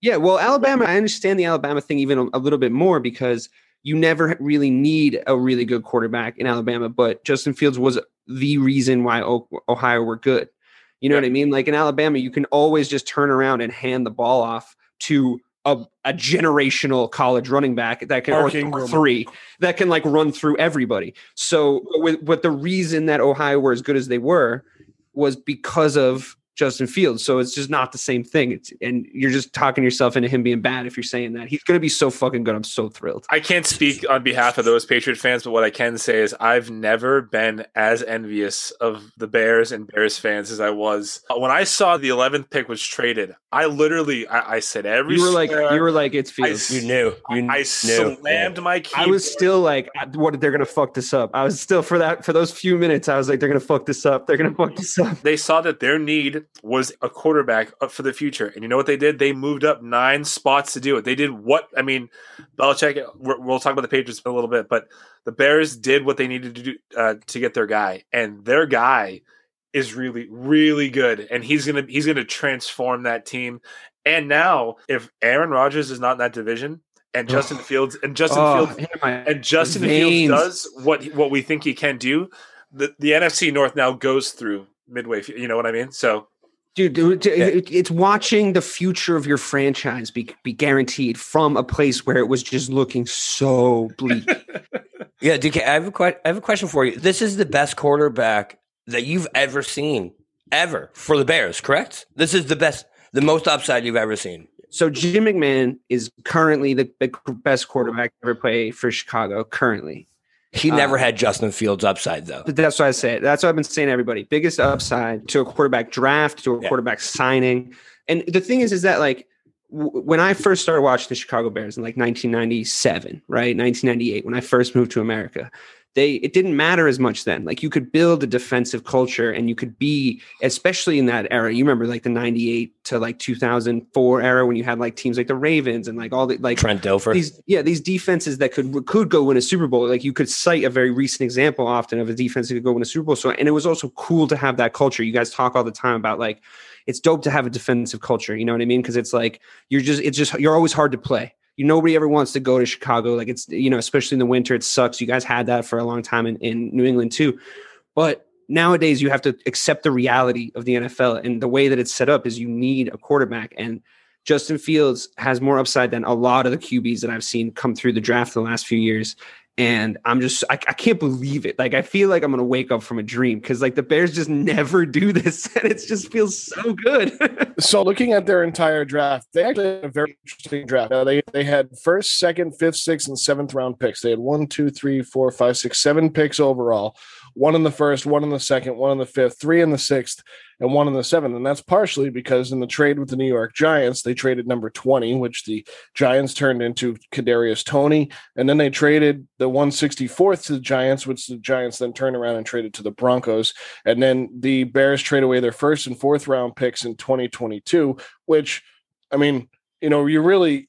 S5: Yeah, well, Alabama, I understand the Alabama thing even a, a little bit more because you never really need a really good quarterback in Alabama, but Justin Fields was the reason why Ohio were good. You know yeah. what I mean? Like in Alabama, you can always just turn around and hand the ball off to a, a generational college running back that can or, or three that can like run through everybody. So mm-hmm. with with the reason that Ohio were as good as they were was because of Justin Fields. So it's just not the same thing. It's, and you're just talking yourself into him being bad if you're saying that. He's going to be so fucking good. I'm so thrilled.
S4: I can't speak on behalf of those Patriot fans, but what I can say is I've never been as envious of the Bears and Bears fans as I was when I saw the 11th pick was traded. I literally, I, I said every.
S5: You were like, you were like, it's Fields.
S3: I, you knew. You
S4: I, I slammed yeah. my. Keyboard.
S5: I was still like, uh, what? They're going to fuck this up. I was still for that for those few minutes. I was like, they're going to fuck this up. They're going to fuck this up.
S4: They saw that their need was a quarterback for the future. And you know what they did? They moved up nine spots to do it. They did what? I mean, Belichick. We'll talk about the Patriots in a little bit, but the Bears did what they needed to do uh, to get their guy, and their guy is really, really good, and he's gonna he's gonna transform that team. And now, if Aaron Rodgers is not in that division, and Justin Fields and Justin oh, Fields and Justin Fields does what what we think he can do, the the NFC North now goes through midway. You know what I mean? So
S5: Dude, it's watching the future of your franchise be, be guaranteed from a place where it was just looking so bleak.
S3: yeah, DK, I have a que- I have a question for you. This is the best quarterback that you've ever seen, ever for the Bears, correct? This is the best, the most upside you've ever seen.
S5: So Jim McMahon is currently the, the best quarterback ever play for Chicago. Currently,
S3: he never uh, had Justin Fields upside though.
S5: That's what I say. That's what I've been saying to everybody. Biggest upside to a quarterback draft, to a yeah. quarterback signing. And the thing is, is that like w- when I first started watching the Chicago Bears in like 1997, right? 1998, when I first moved to America, they it didn't matter as much then. Like you could build a defensive culture and you could be, especially in that era. You remember like the 98 to like 2004 era when you had like teams like the Ravens and like all the like
S3: Trent Dilfer.
S5: These yeah, these defenses that could could go win a Super Bowl. Like you could cite a very recent example often of a defense that could go win a Super Bowl. So and it was also cool to have that culture. You guys talk all the time about like it's dope to have a defensive culture. You know what I mean? Because it's like you're just it's just you're always hard to play you nobody ever wants to go to Chicago. Like it's you know, especially in the winter, it sucks. You guys had that for a long time in, in New England too. But nowadays you have to accept the reality of the NFL and the way that it's set up is you need a quarterback and Justin Fields has more upside than a lot of the QBs that I've seen come through the draft the last few years. And I'm just, I, I can't believe it. Like, I feel like I'm to wake up from a dream because, like, the Bears just never do this. And it just feels so good.
S2: so, looking at their entire draft, they actually had a very interesting draft. Now, they, they had first, second, fifth, sixth, and seventh round picks. They had one, two, three, four, five, six, seven picks overall one in the first, one in the second, one in the fifth, three in the sixth, and one in the seventh. And that's partially because in the trade with the New York Giants, they traded number 20, which the Giants turned into Kadarius Toney. And then they traded the 164th to the Giants, which the Giants then turned around and traded to the Broncos. And then the Bears trade away their first and fourth round picks in 2022, which, I mean, you know, you really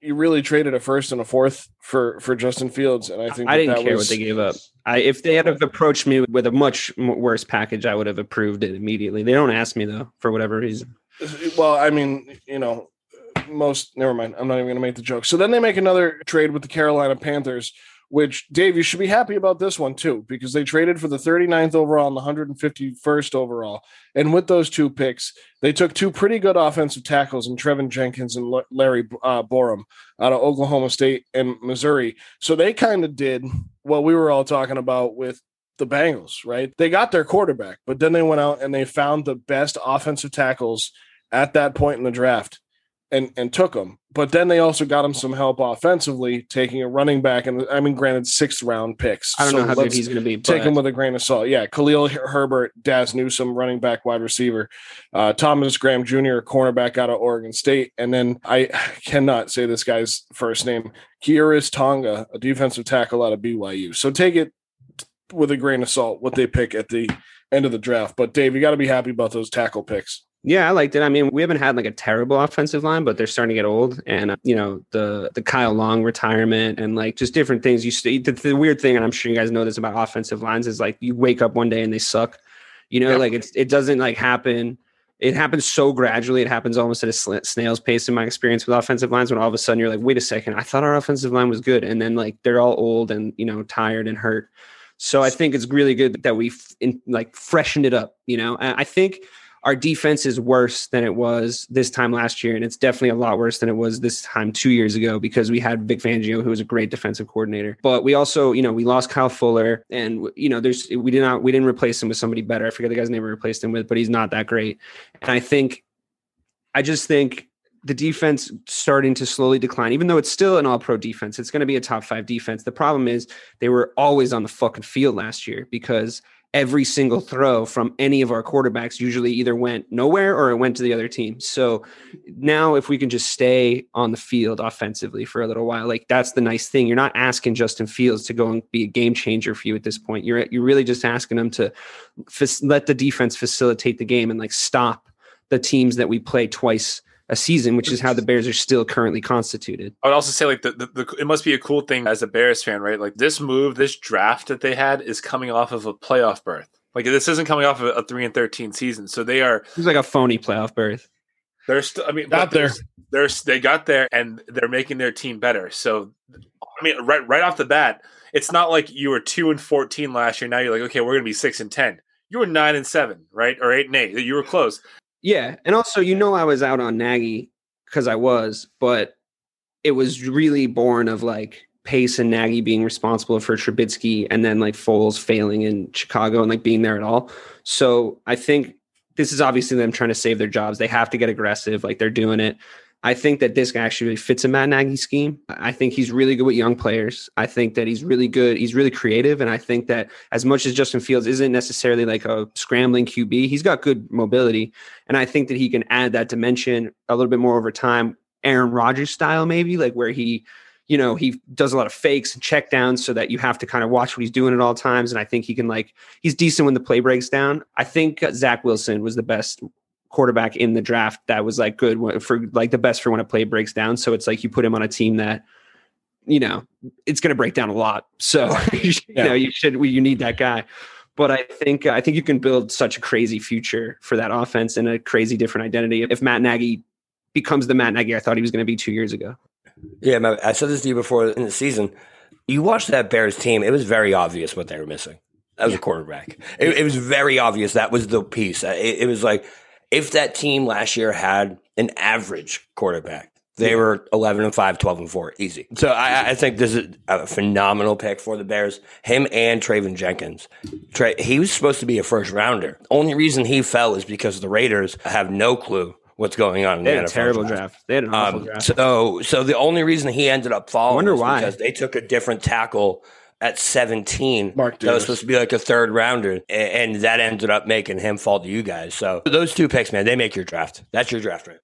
S2: you really traded a first and a fourth for for Justin Fields, and I think
S5: I didn't
S2: that
S5: care
S2: was,
S5: what they gave up. I if they had have approached me with a much worse package, I would have approved it immediately. They don't ask me though for whatever reason.
S2: Well, I mean, you know, most never mind. I'm not even going to make the joke. So then they make another trade with the Carolina Panthers which Dave, you should be happy about this one too, because they traded for the 39th overall and the 151st overall. And with those two picks, they took two pretty good offensive tackles in Teven Jenkins and Larry uh, Borom out of Oklahoma State and Missouri. So they kind of did what we were all talking about with the Bengals, right? They got their quarterback, but then they went out and they found the best offensive tackles at that point in the draft and and took him. But then they also got him some help offensively, taking a running back, and I mean, granted, sixth round picks.
S5: I don't so know how good he's going to be.
S2: Take him with a grain of salt. Yeah, Khalil Herbert, Dazz Newsome, running back, wide receiver, uh, Thomas Graham Jr., cornerback out of Oregon State, and then I cannot say this guy's first name, Khyiris Tonga, a defensive tackle out of BYU. So take it with a grain of salt what they pick at the end of the draft. But Dave, you got to be happy about those tackle picks.
S5: Yeah, I liked it. I mean, we haven't had like a terrible offensive line, but they're starting to get old. And uh, you know, the the Kyle Long retirement and like just different things. You st- the, the, weird thing, and I'm sure you guys know this about offensive lines, is like you wake up one day and they suck. You know, yep. like it's it doesn't like happen. It happens so gradually. It happens almost at a snail's pace in my experience with offensive lines. When all of a sudden you're like, wait a second, I thought our offensive line was good, and then like they're all old and you know tired and hurt. So I think it's really good that we in, like freshened it up. You know, and I think our defense is worse than it was this time last year, and it's definitely a lot worse than it was this time two years ago because we had Vic Fangio, who was a great defensive coordinator. But we also, you know, we lost Kyle Fuller, and you know, there's we did not we didn't replace him with somebody better. I forget the guy's name we replaced him with, but he's not that great. And I think, I just think the defense starting to slowly decline, even though it's still an all pro defense. It's going to be a top five defense. The problem is they were always on the fucking field last year because every single throw from any of our quarterbacks usually either went nowhere or it went to the other team. So now if we can just stay on the field offensively for a little while, like that's the nice thing. You're not asking Justin Fields to go and be a game changer for you at this point. You're you're really just asking him to f- let the defense facilitate the game and like stop the teams that we play twice a season, which is how the Bears are still currently constituted.
S4: I would also say like the, the, the, it must be a cool thing as a Bears fan, right? Like this move, this draft that they had is coming off of a playoff berth. Like this isn't coming off of a three and thirteen season, so they are.
S5: It's like a phony playoff berth.
S4: They're still. I mean,
S2: got there.
S4: They're they got there and they're making their team better. So, I mean, right right off the bat, it's not like you were two and fourteen last year. Now you're like, okay, we're gonna be six and ten. You were nine and seven, right, or eight and eight. You were close.
S5: Yeah, and also you know I was out on Nagy because I was, but it was really born of like Pace and Nagy being responsible for Trubisky and then like Foles failing in Chicago and like being there at all. So I think this is obviously them trying to save their jobs. They have to get aggressive, like they're doing it. I think that this guy actually fits a Matt Nagy scheme. I think he's really good with young players. I think that he's really good. He's really creative. And I think that as much as Justin Fields isn't necessarily like a scrambling QB, he's got good mobility. And I think that he can add that dimension a little bit more over time, Aaron Rodgers style, maybe like where he, you know, he does a lot of fakes and check downs so that you have to kind of watch what he's doing at all times. And I think he can like, he's decent when the play breaks down. I think Zach Wilson was the best quarterback in the draft that was like good for like the best for when a play breaks down. So it's like you put him on a team that, you know, it's going to break down a lot. So you, yeah. know you should you need that guy. But I think I think you can build such a crazy future for that offense and a crazy different identity if Matt Nagy becomes the Matt Nagy I thought he was going to be two years ago.
S3: Yeah, I said this to you before in the season. You watched that Bears team; it was very obvious what they were missing. That was yeah. a quarterback. It, it, was very obvious that was the piece. It, it was like if that team last year had an average quarterback. They were 11 and 5, 12 and 4, easy. So I, I think this is a phenomenal pick for the Bears. Him and Teven Jenkins. Tra- he was supposed to be a first rounder. Only reason he fell is because the Raiders have no clue what's going on in
S5: They
S3: the
S5: had a terrible
S3: draft.
S5: draft. They had an awful
S3: Um,
S5: draft.
S3: so, so the only reason he ended up falling
S5: I
S3: Wonder
S5: why.
S3: because they took a different tackle at 17
S2: Mark
S3: that was supposed to be like a third rounder, a- and that ended up making him fall to you guys. So those two picks, man, they make your draft. That's your draft, right?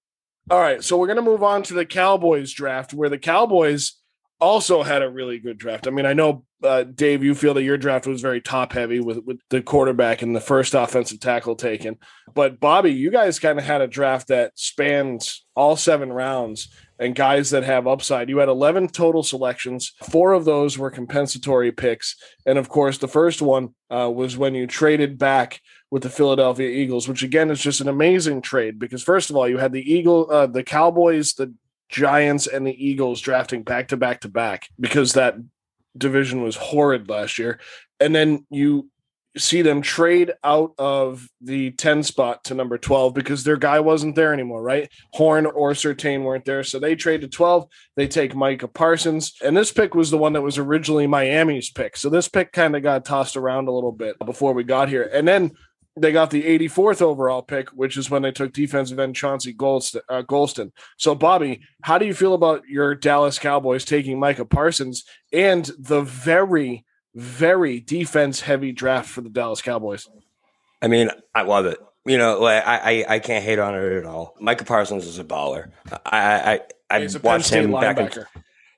S2: All right, so we're going to move on to the Cowboys draft, where the Cowboys also had a really good draft. I mean, I know uh, Dave, you feel that your draft was very top heavy with with the quarterback and the first offensive tackle taken, but Bobby, you guys kind of had a draft that spans all seven rounds and guys that have upside. You had eleven total selections. Four of those were compensatory picks, and of course, the first one uh, was when you traded back with the Philadelphia Eagles, which again is just an amazing trade because first of all, you had the Eagle, uh, the Cowboys, the Giants, and the Eagles drafting back to back to back because that division was horrid last year, and then you see them trade out of the 10 spot to number 12 because their guy wasn't there anymore, right? Horn or Surtain weren't there. So they trade to 12. They take Micah Parsons. And this pick was the one that was originally Miami's pick. So this pick kind of got tossed around a little bit before we got here. And then they got the 84th overall pick, which is when they took defensive end Chauncey Golston. Uh, Golston. So, Bobby, how do you feel about your Dallas Cowboys taking Micah Parsons and the very, very defense heavy draft for the Dallas Cowboys?
S3: I mean, I love it. You know, like I, I, I can't hate on it at all. Micah Parsons is a baller. I, I, I
S2: He's a Penn
S3: watched him back in.
S2: linebacker.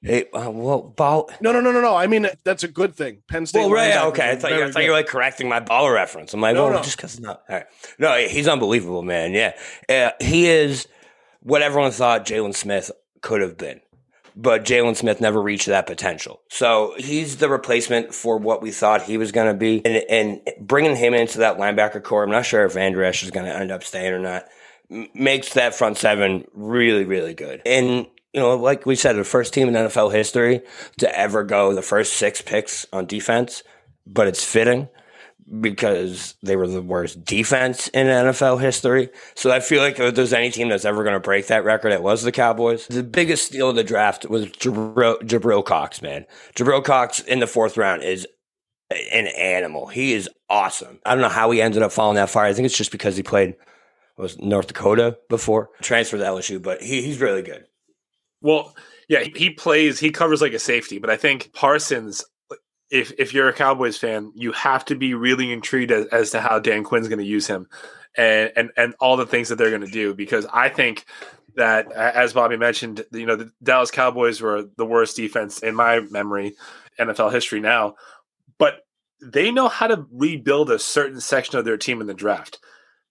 S3: Hey, uh, well, ball.
S2: No, no, no, no, no. I mean, that's a good thing. Penn State.
S3: Well, right, okay. I thought, you, I thought you were like correcting my baller reference. I'm like,
S2: No,
S3: well,
S2: no.
S3: just because not. All right. No, he's unbelievable, man. Yeah, uh, he is what everyone thought Jaylon Smith could have been, but Jaylon Smith never reached that potential. So he's the replacement for what we thought he was going to be, and and bringing him into that linebacker core. I'm not sure if Andresh is going to end up staying or not. Makes that front seven really, really good. And you know, like we said, the first team in NFL history to ever go the first six picks on defense, but it's fitting because they were the worst defense in NFL history. So I feel like if there's any team that's ever going to break that record, it was the Cowboys. The biggest steal of the draft was Jabril, Jabril Cox, man. Jabril Cox in the fourth round is an animal. He is awesome. I don't know how he ended up falling that far. I think it's just because he played was North Dakota before, transferred to LSU, but he, he's really good.
S4: Well, yeah, he- he plays, he covers like a safety, but I think Parsons, if if you're a Cowboys fan, you have to be really intrigued as, as to how Dan Quinn's going to use him, and and and all the things that they're going to do. Because I think that, as Bobby mentioned, you know, the Dallas Cowboys were the worst defense in my memory, NFL history now, but they know how to rebuild a certain section of their team in the draft.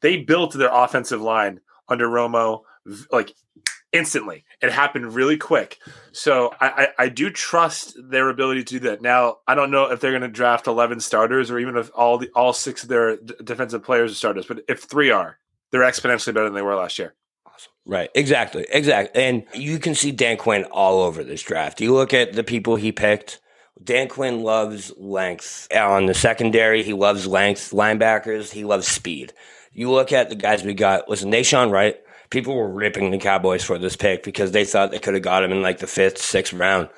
S4: They built their offensive line under Romo like instantly. It happened really quick. So I, I, I do trust their ability to do that. Now I don't know if they're going to draft eleven starters or even if all the all six of their d- defensive players are starters. But if three are, they're exponentially better than they were last year.
S3: Right, exactly, exactly. And you can see Dan Quinn all over this draft. You look at the people he picked. Dan Quinn loves length. On the secondary, he loves length. Linebackers, he loves speed. You look at the guys we got. Listen, Nahshon Wright, people were ripping the Cowboys for this pick because they thought they could have got him in like the fifth, sixth round.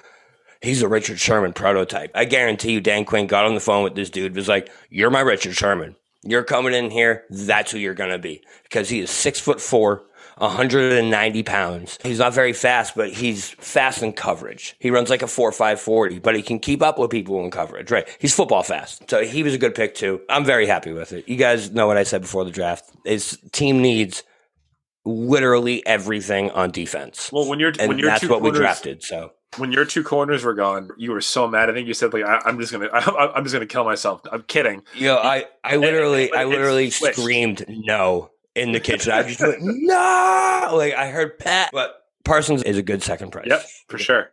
S3: He's a Richard Sherman prototype. I guarantee you, Dan Quinn got on the phone with this dude, was like, You're my Richard Sherman. You're coming in here. That's who you're going to be. Because he is six foot four, 190 pounds. He's not very fast, but he's fast in coverage. He runs like a 4 5 40, but he can keep up with people in coverage, right? He's football fast. So he was a good pick, too. I'm very happy with it. You guys know what I said before the draft. His team needs literally everything on defense.
S4: Well, when you're
S3: and
S4: when you're
S3: that's
S4: two
S3: what we drafted. So
S4: when your two corners were gone, you were so mad. I think you said like I, I'm just gonna I, I'm just gonna kill myself. I'm kidding.
S3: you know, I I literally I literally screamed no in the kitchen. I just went no. Like I heard Pat, but Parsons is a good second price.
S4: Yep, for sure.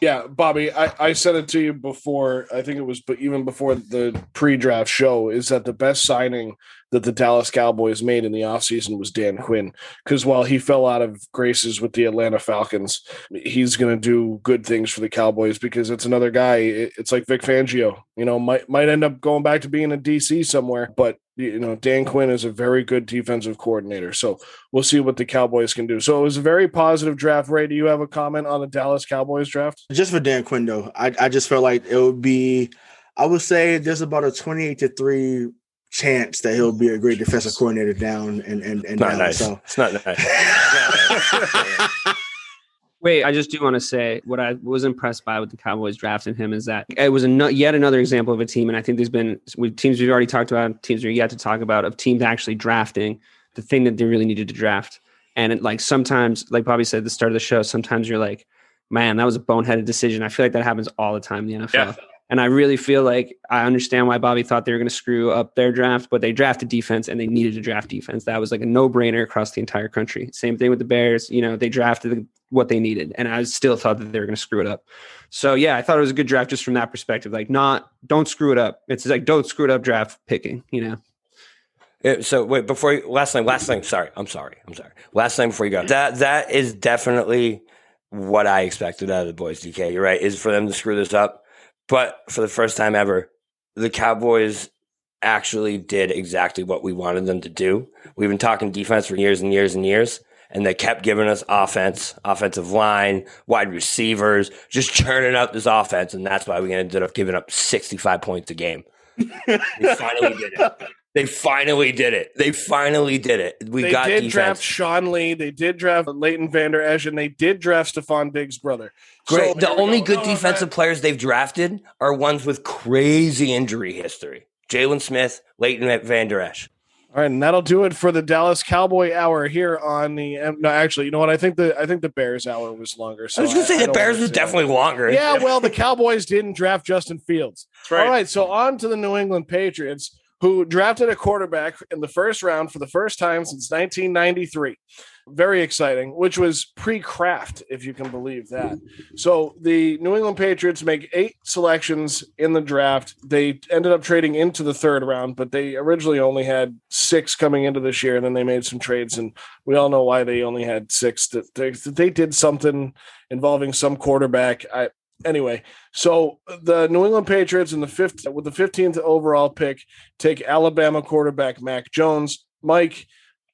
S2: Yeah, Bobby, I, I said it to you before. I think it was, but even before the pre-draft show, is that the best signing that the Dallas Cowboys made in the offseason was Dan Quinn. Because while he fell out of graces with the Atlanta Falcons, he's going to do good things for the Cowboys because it's another guy. It's like Vic Fangio, you know, might might end up going back to being a DC somewhere, but you know, Dan Quinn is a very good defensive coordinator. So we'll see what the Cowboys can do. So it was a very positive draft. Ray, do you have a comment on the Dallas Cowboys draft?
S7: Just for Dan Quinn, though, I, I just felt like it would be, I would say there's about a 28 to 3 chance that he'll be a great defensive coordinator down and and, and
S3: Not
S7: down.
S3: nice.
S7: So
S3: It's not nice.
S5: Wait, I just do want to say what I was impressed by with the Cowboys drafting him is that it was a no, yet another example of a team, and I think there's been we, teams we've already talked about, teams we're yet to talk about, of teams actually drafting the thing that they really needed to draft. And it, like sometimes, like Bobby said at the start of the show, sometimes you're like, man, that was a boneheaded decision. I feel like that happens all the time in the NFL.
S4: Yeah.
S5: And I really feel like I understand why Bobby thought they were going to screw up their draft, but they drafted defense and they needed to draft defense. That was like a no brainer across the entire country. Same thing with the Bears. You know, they drafted what they needed, and I still thought that they were going to screw it up. So yeah, I thought it was a good draft just from that perspective. Like, not don't screw it up. It's like don't screw it up draft picking. You know.
S3: Yeah, so wait, before you, last thing, last thing. Sorry, I'm sorry, I'm sorry. Last thing before you go. That that is definitely what I expected out of the boys. DK, you're right. Is for them to screw this up, but for the first time ever, the Cowboys actually did exactly what we wanted them to do. We've been talking defense for years and years and years, and they kept giving us offense, offensive line, wide receivers, just churning out this offense, and that's why we ended up giving up 65 points a game. they finally did it. They finally did it. They finally did it. We
S2: they
S3: got
S2: did
S3: defense.
S2: draft Sean Lee. They did draft Leighton Vander Esch, and they did draft Stefon Diggs' brother.
S3: Great.
S2: So
S3: the only
S2: go.
S3: good
S2: No,
S3: defensive players they've drafted are ones with crazy injury history. Jaylon Smith, Leighton Vander Esch.
S2: All right, and that'll do it for the Dallas Cowboy Hour here on the. um, No, actually, you know what? I think the I think the Bears Hour was longer. So
S3: I was going to say the
S2: don't
S3: Bears was
S2: say
S3: definitely longer.
S2: Yeah, well, the Cowboys didn't draft Justin Fields.
S4: That's right.
S2: All right, so on to the New England Patriots, who drafted a quarterback in the first round for the first time since 1993. Very exciting, which was pre Kraft, if you can believe that. So the New England Patriots make eight selections in the draft. They ended up trading into the third round, but they originally only had six coming into this year, and then they made some trades, and we all know why they only had six. That they, they did something involving some quarterback. I anyway, so the New England Patriots in the fifth with the 15th overall pick take Alabama quarterback Mac Jones. Mike,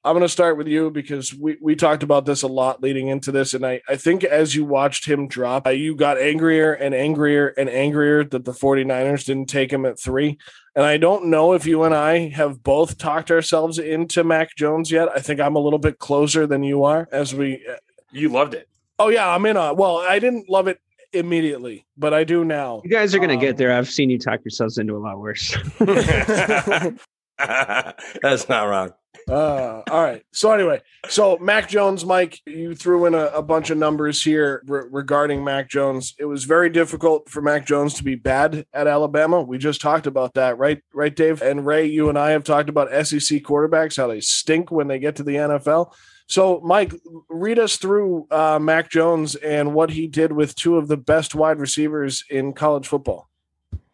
S2: I'm going to start with you because we, we talked about this a lot leading into this. And I, I think as you watched him drop, uh, you got angrier and angrier and angrier that the 49ers didn't take him at three. And I don't know if you and I have both talked ourselves into Mac Jones yet. I think I'm a little bit closer than you are as we.
S4: You loved it.
S2: Oh, yeah, I'm in on Well, I didn't love it immediately, but I do now.
S5: You guys are going to
S2: Um,
S5: get there. I've seen you talk yourselves into a lot worse.
S3: That's not wrong.
S2: Uh, all right. So anyway, so Mac Jones, Mike, you threw in a, a bunch of numbers here re- regarding Mac Jones. It was very difficult for Mac Jones to be bad at Alabama. We just talked about that, right? Right, Dave and Ray. You and I have talked about SEC quarterbacks how they stink when they get to the NFL. So, Mike, read us through uh, Mac Jones and what he did with two of the best wide receivers in college football.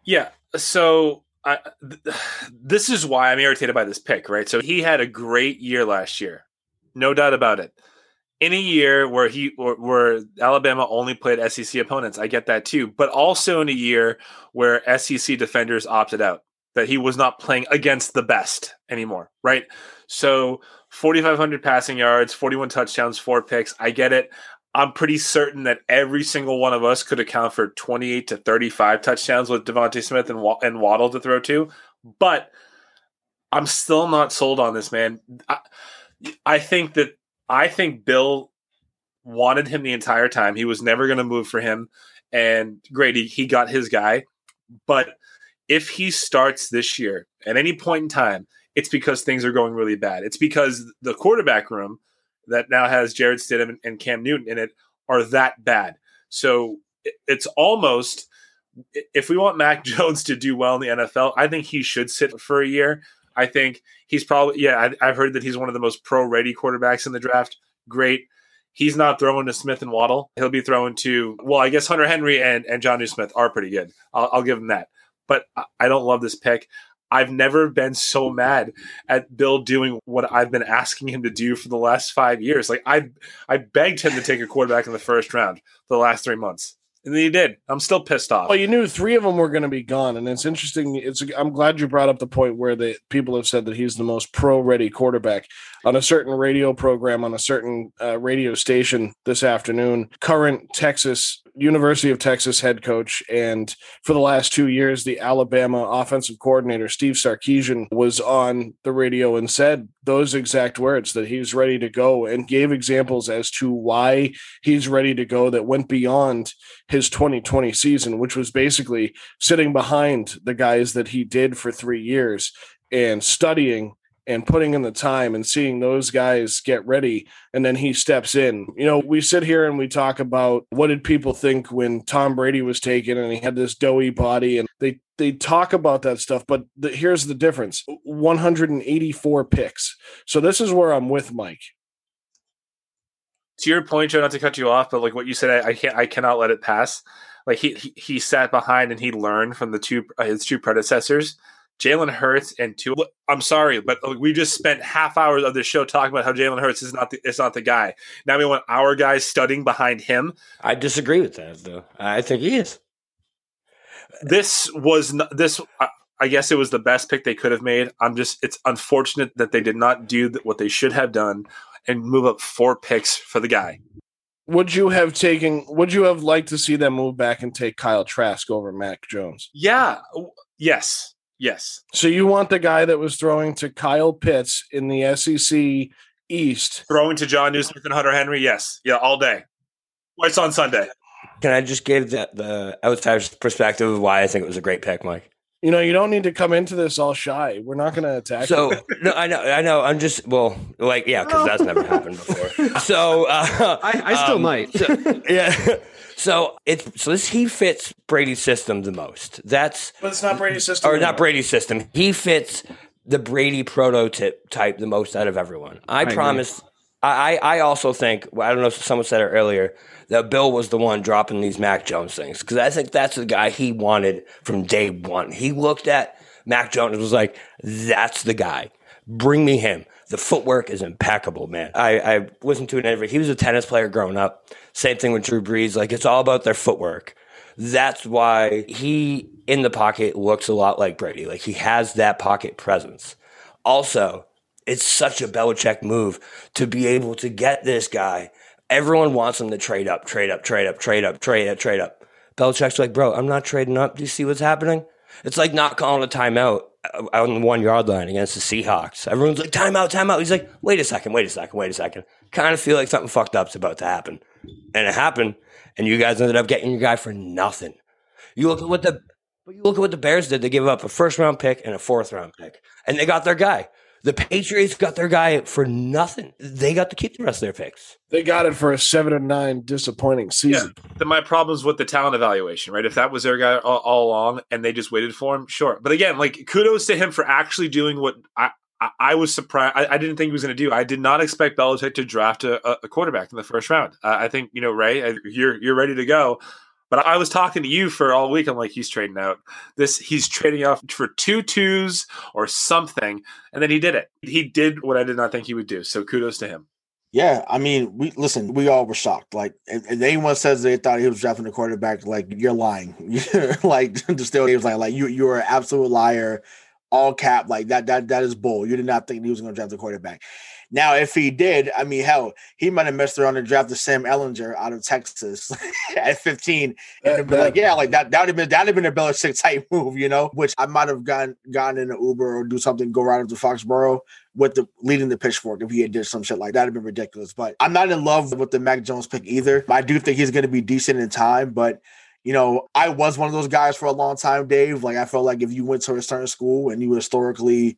S4: Yeah. So I, th- this is why I'm irritated by this pick, right? So he had a great year last year, no doubt about it. In a year where he where Alabama only played SEC opponents, I get that too. But also in a year where SEC defenders opted out, that he was not playing against the best anymore, right? So 4,500 passing yards, 41 touchdowns, four picks. I get it. I'm pretty certain that every single one of us could account for 28 to 35 touchdowns with DeVonta Smith and, and Waddle to throw to. But I'm still not sold on this, man. I, I think that I think Bill wanted him the entire time. He was never going to move for him. And great, he got his guy. But if he starts this year at any point in time, it's because things are going really bad. It's because the quarterback room that now has Jarrett Stidham and Cam Newton in it are that bad. So it's almost if we want Mac Jones to do well in the NFL, I think he should sit for a year. I think he's probably yeah. I, I've heard that he's one of the most pro-ready quarterbacks in the draft. Great. He's not throwing to Smith and Waddle. He'll be throwing to well, I guess Hunter Henry and and Jonnu Smith are pretty good. I'll, I'll give him that. But I- I don't love this pick. I've never been so mad at Bill doing what I've been asking him to do for the last five years. Like I, I begged him to take a quarterback in the first round for the last three months, and he did. I'm still pissed off.
S2: Well, you knew three of them were going to be gone, and it's interesting. It's I'm glad you brought up the point where the people have said that he's the most pro-ready quarterback on a certain radio program on a certain uh, radio station this afternoon. Current Texas University of Texas head coach, and for the last two years, the Alabama offensive coordinator Steve Sarkisian was on the radio and said those exact words that he's ready to go, and gave examples as to why he's ready to go that went beyond his 2020 season, which was basically sitting behind the guys that he did for three years and studying and putting in the time and seeing those guys get ready and then he steps in. You know, we sit here and we talk about what did people think when Tom Brady was taken and he had this doughy body and they they talk about that stuff, but the, here's the difference: 184 picks. So this is where I'm with Mike.
S4: To your point, Joe, not to cut you off, but like what you said, I, I can't, I cannot let it pass. Like he, he he sat behind and he learned from the two uh, his two predecessors Jalen Hurts and two. I'm sorry, but we just spent half hours of the show talking about how Jalen Hurts is not the is not the guy. Now we want our guys studying behind him.
S3: I disagree with that, though. I think he is.
S4: This was not, this. I guess it was the best pick they could have made. I'm just. It's unfortunate that they did not do what they should have done and move up four picks for the guy.
S2: Would you have taken? Would you have liked to see them move back and take Kyle Trask over Mac Jones?
S4: Yeah. Yes. Yes.
S2: So you want the guy that was throwing to Kyle Pitts in the SEC East,
S4: throwing to John Smith and Hunter Henry? Yes. Yeah, all day. Twice on Sunday.
S3: Can I just give the, the outsider's perspective of why I think it was a great pick, Mike?
S2: You know, you don't need to come into this all shy. We're not going to attack.
S3: So, no, I know, I know. I'm just well, like, yeah, because that's never happened before. So, uh,
S5: I, I still um, might.
S3: So, yeah. So it's so this he fits Brady's system the most. That's
S2: but it's not Brady's system,
S3: or not Brady's system. He fits the Brady prototype type the most out of everyone. I, I promise. I I also think I don't know if someone said it earlier that Bill was the one dropping these Mac Jones things because I think that's the guy he wanted from day one. He looked at Mac Jones and was like, "That's the guy. Bring me him." The footwork is impeccable, man. I, I listened to an interview. He was a tennis player growing up. Same thing with Drew Brees. Like it's all about their footwork. That's why he in the pocket looks a lot like Brady. Like he has that pocket presence. Also, it's such a Belichick move to be able to get this guy. Everyone wants him to trade up, trade up, trade up, trade up, trade up, trade up. Belichick's like, bro, I'm not trading up. Do you see what's happening? It's like not calling a timeout on the one yard line against the Seahawks. Everyone's like, timeout, timeout. He's like, wait a second, wait a second, wait a second. Kind of feel like something fucked up's about to happen. And it happened. And you guys ended up getting your guy for nothing. You look at what the but you look at what the Bears did. They gave up a first round pick and a fourth round pick. And they got their guy. The Patriots got their guy for nothing. They got to keep the rest of their picks.
S2: They got it for a seven and nine disappointing season.
S4: Yeah. Then my problems with the talent evaluation, right? If that was their guy all, all, along and they just waited for him, sure. But again, like kudos to him for actually doing what I, I, was surprised. I, I, didn't think he was going to do. I did not expect Belichick to draft a, a quarterback in the first round. Uh, I think you know Ray, you're you're ready to go. But I was talking to you for all week. I'm like, he's trading out. This he's trading off for two twos or something, and then he did it. He did what I did not think he would do. So kudos to him.
S7: Yeah, I mean, we listen. We all were shocked. Like, if, anyone says they thought he was drafting a quarterback, like you're lying. like, the still he was like, like you, you are an absolute liar. All cap, like that. That that is bull. You did not think he was going to draft a quarterback. Now, if he did, I mean, hell, he might have messed around and drafted Sam Ehlinger out of Texas at 15, and be like, yeah, like that. That would have been that would have been a Belichick type move, you know. Which I might have gone gone in an Uber or do something, go right up to Foxborough with the leading the pitchfork if he had did some shit like that. That'd been ridiculous. But I'm not in love with the Mac Jones pick either. I do think he's going to be decent in time, but you know, I was one of those guys for a long time, Dave. Like I felt like if you went to a certain school and you historically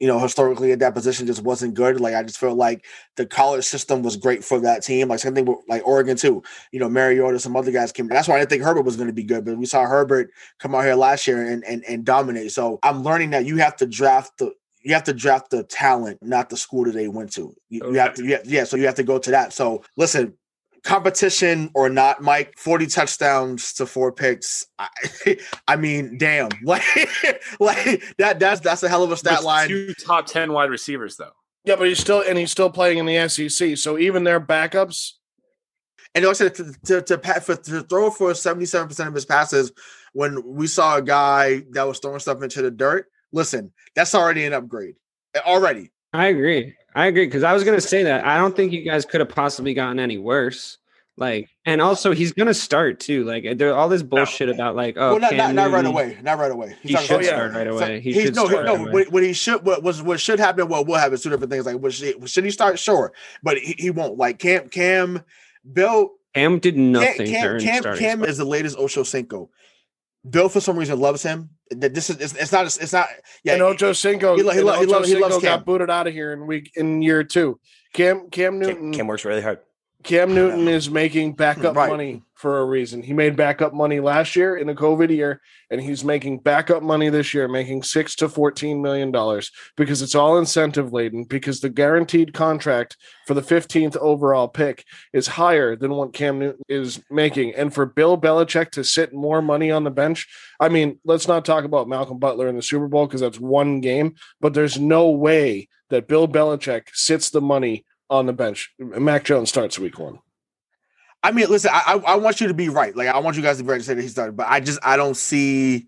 S7: you know, historically at that position just wasn't good. Like I just felt like the college system was great for that team. Like same thing with like Oregon too. You know, Mariota, some other guys came. That's why I didn't think Herbert was going to be good, but we saw Herbert come out here last year and, and and dominate. So I'm learning that you have to draft the you have to draft the talent, not the school that they went to. You, okay. you have to, yeah, yeah. So you have to go to that. So listen, competition or not, Mike, 40 touchdowns to four picks. I, I mean, damn. Like, like that that's that's a hell of a stat
S4: With
S7: line.
S4: Two top ten wide receivers, though.
S2: Yeah, but he's still and he's still playing in the SEC. So even their backups,
S7: And like I said, to, to, to, pa- for, to throw for 77% of his passes when we saw a guy that was throwing stuff into the dirt, listen, that's already an upgrade. Already.
S5: I agree. I agree because I was going to say that I don't think you guys could have possibly gotten any worse. Like, and also he's going to start too. Like, eh, there all this bullshit about like, oh,
S7: well, not, not, not right away. Not right away.
S5: He
S7: not-
S5: should
S7: oh, yeah.
S5: start right
S7: So
S5: away. He
S7: he's-
S5: should
S7: no,
S5: start
S7: no.
S5: right away.
S7: What, what he should, what was, what should happen, what will happen, is two different things. Like, what should, should he start? Sure, but he, he won't. Like Cam, Cam, Bill,
S5: Cam did
S7: Cam,
S5: nothing
S7: Cam,
S5: during
S7: Cam. Cam is the latest Ocho Cinco. Bill, for some reason, loves him. This is, it's, it's not, it's not. Yeah,
S2: and Ocho Cinco,
S7: he lo- he
S2: and
S7: lo- he
S2: Ocho
S7: lo- he loves
S2: Cinco
S7: Cam.
S2: got booted out of here in week in year two. Cam Cam Newton
S3: Cam, Cam works really hard.
S2: Cam Newton is making backup
S7: Right.
S2: money for a reason. He made backup money last year in the COVID year, and he's making backup money this year, making six to fourteen million dollars because it's all incentive laden. Because the guaranteed contract for the fifteenth overall pick is higher than what Cam Newton is making, and for Bill Belichick to sit more money on the bench. I mean, let's not talk about Malcolm Butler in the Super Bowl because that's one game, but there's no way that Bill Belichick sits the money on the bench. Mac Jones starts week one.
S7: I mean, listen, I, I want you to be right. Like I want you guys to be right to say that he started, but I just I don't see.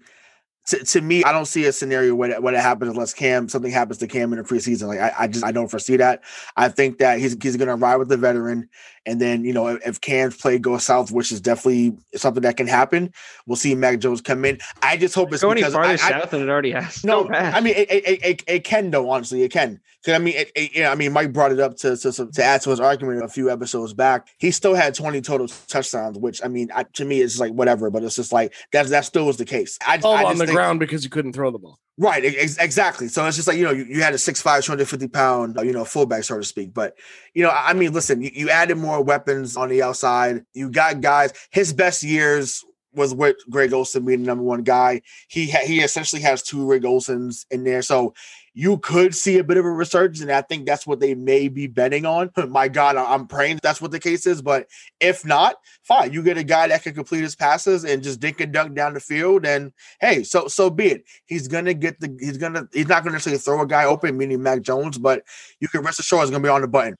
S7: To, to me, I don't see a scenario where that, where happens unless Cam something happens to Cam in the preseason. Like I, I just I don't foresee that. I think that he's he's to ride with the veteran, and then you know if, if Cam's play goes south, which is definitely something that can happen, we'll see Mac Jones come in. I just hope it's
S5: Go any
S7: because
S5: farther
S7: I, I,
S5: south than it already has.
S7: no,
S5: So.
S7: I mean it, it, it, it can though. Honestly, it can. Because I mean, it, it, yeah, I mean, Mike brought it up to, to to add to his argument a few episodes back. He still had twenty total touchdowns, which I mean, I, to me, it's like whatever. But it's just like that. That still was the case. I,
S2: All
S7: I
S2: on the
S7: think-
S2: ground because he couldn't throw the ball.
S7: Right, ex- exactly. So it's just like you know, you, you had a 6'5", 250 pound, you know, fullback, so to speak. But you know, I I mean, listen, you, you added more weapons on the outside. You got guys. His best years was with Greg Olsen being the number one guy. He ha- he essentially has two Greg Olsens in there, so you could see a bit of a resurgence, and I think that's what they may be betting on. My God, I'm praying that's what the case is. But if not, fine. You get a guy that can complete his passes and just dink and dunk down the field, and hey, so so be it. He's gonna get the he's gonna he's not gonna necessarily throw a guy open, meaning Mac Jones, but you can rest assured it's gonna be on the button.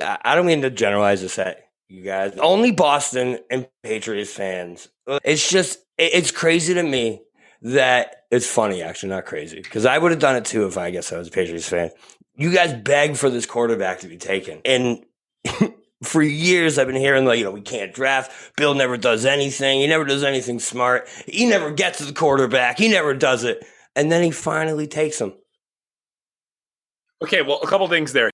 S3: I I don't mean to generalize this at you guys. Only Boston and Patriots fans. It's just it's crazy to me that it's funny actually, not crazy because I would have done it too if I guess I was a Patriots fan. You guys begged for this quarterback to be taken, and for years I've been hearing like you know we can't draft. Bill never does anything. He never does anything smart. He never gets the quarterback. He never does it, and then he finally takes him.
S4: Okay, well, a couple things there.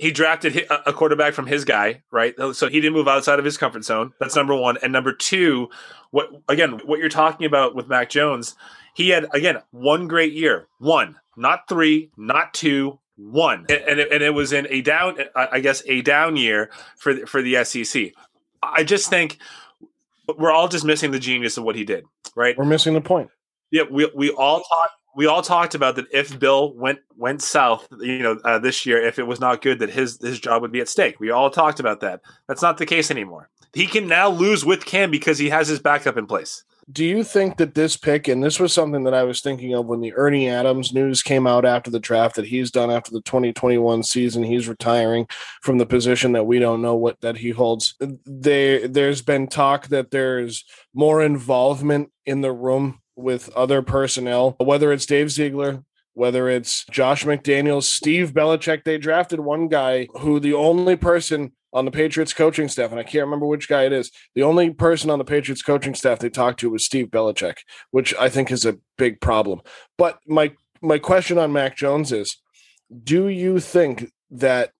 S4: He drafted a quarterback from his guy, right? So he didn't move outside of his comfort zone. That's number one. And number two, what again? What you're talking about with Mac Jones? He had again one great year, one, not three, not two, one, and and it, and it was in a down, I guess, a down year for the, for the SEC. I just think we're all just missing the genius of what he did, right?
S2: We're missing the point.
S4: Yeah, we we all talked. We all talked about that if Bill went went south, you know, uh, this year, if it was not good, that his his job would be at stake. We all talked about that. That's not the case anymore. He can now lose with Cam because he has his backup in place.
S2: Do you think that this pick, and this was something that I was thinking of when the Ernie Adams news came out after the draft that he's done after the 2021 season, he's retiring from the position that we don't know what that he holds. There, there's been talk that there's more involvement in the room with other personnel, whether it's Dave Ziegler, whether it's Josh McDaniels, Steve Belichick. They drafted one guy who the only person on the Patriots coaching staff, and I can't remember which guy it is. The only person on the Patriots coaching staff they talked to was Steve Belichick, which I think is a big problem. But my my question on Mac Jones is, do you think that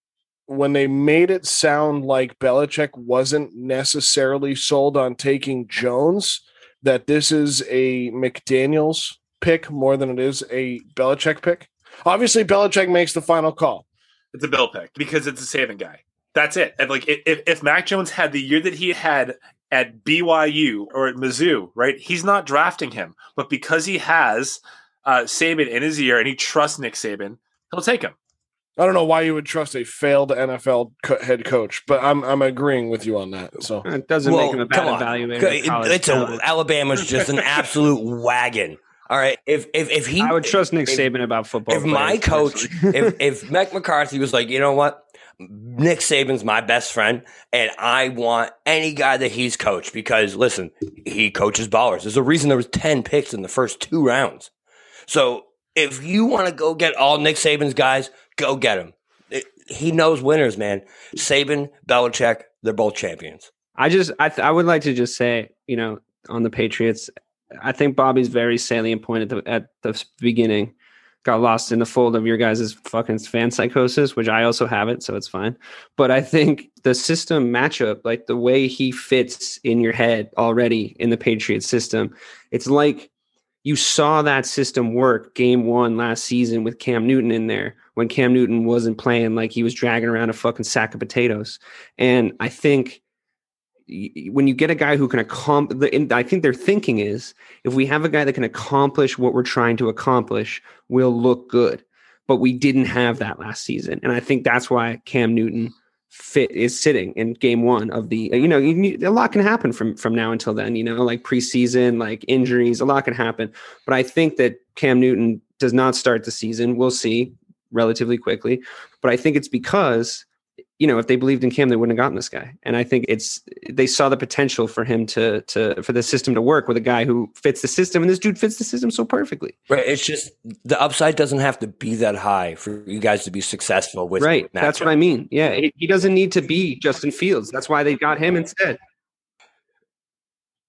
S2: when they made it sound like Belichick wasn't necessarily sold on taking Jones, that this is a McDaniels pick more than it is a Belichick pick? Obviously, Belichick makes the final call.
S4: It's a Bill pick because it's a Saban guy. That's it. And like if if Mac Jones had the year that he had at BYU or at Mizzou, right? He's not drafting him, but because he has uh, Saban in his ear and he trusts Nick Saban, he'll take him.
S2: I don't know why you would trust a failed NFL co- head coach, but I'm I'm agreeing with you on that. So
S5: It doesn't make him a bad evaluator. of
S3: It-
S5: college
S3: It's a
S5: talent.
S3: Alabama's just an absolute wagon. All right, if if if he
S5: I would trust Nick
S3: if-
S5: Saban about football.
S3: if my coach, if if Mike McCarthy was like, you know what, Nick Saban's my best friend, and I want any guy that he's coached because listen, he coaches ballers. There's a reason there was ten picks in the first two rounds. So if you want to go get all Nick Saban's guys, go get them. he knows winners, man. Saban, Belichick, they're both champions.
S5: I just I th- I would like to just say, you know, on the Patriots, I think Bobby's very salient point at the at the beginning got lost in the fold of your guys' fucking fan psychosis, which I also have it, so it's fine. But I think the system matchup, like the way he fits in your head already in the Patriot system, it's like you saw that system work game one last season with Cam Newton in there when Cam Newton wasn't playing like he was dragging around a fucking sack of potatoes. And I think when you get a guy who can accomplish, I think their thinking is if we have a guy that can accomplish what we're trying to accomplish, we'll look good. But we didn't have that last season. And I think that's why Cam Newton fit is sitting in game one of the, you know, a lot can happen from, from now until then, you know, like preseason, like injuries, a lot can happen. But I think that Cam Newton does not start the season. We'll see relatively quickly. But I think it's because you know, if they believed in Cam, they wouldn't have gotten this guy. And I think it's they saw the potential for him to to for the system to work with a guy who fits the system, and this dude fits the system so perfectly.
S3: Right. It's just the upside doesn't have to be that high for you guys to be successful with.
S5: Right.
S3: matchup.
S5: That's what I mean. Yeah, he, he doesn't need to be Justin Fields. That's why they got him instead.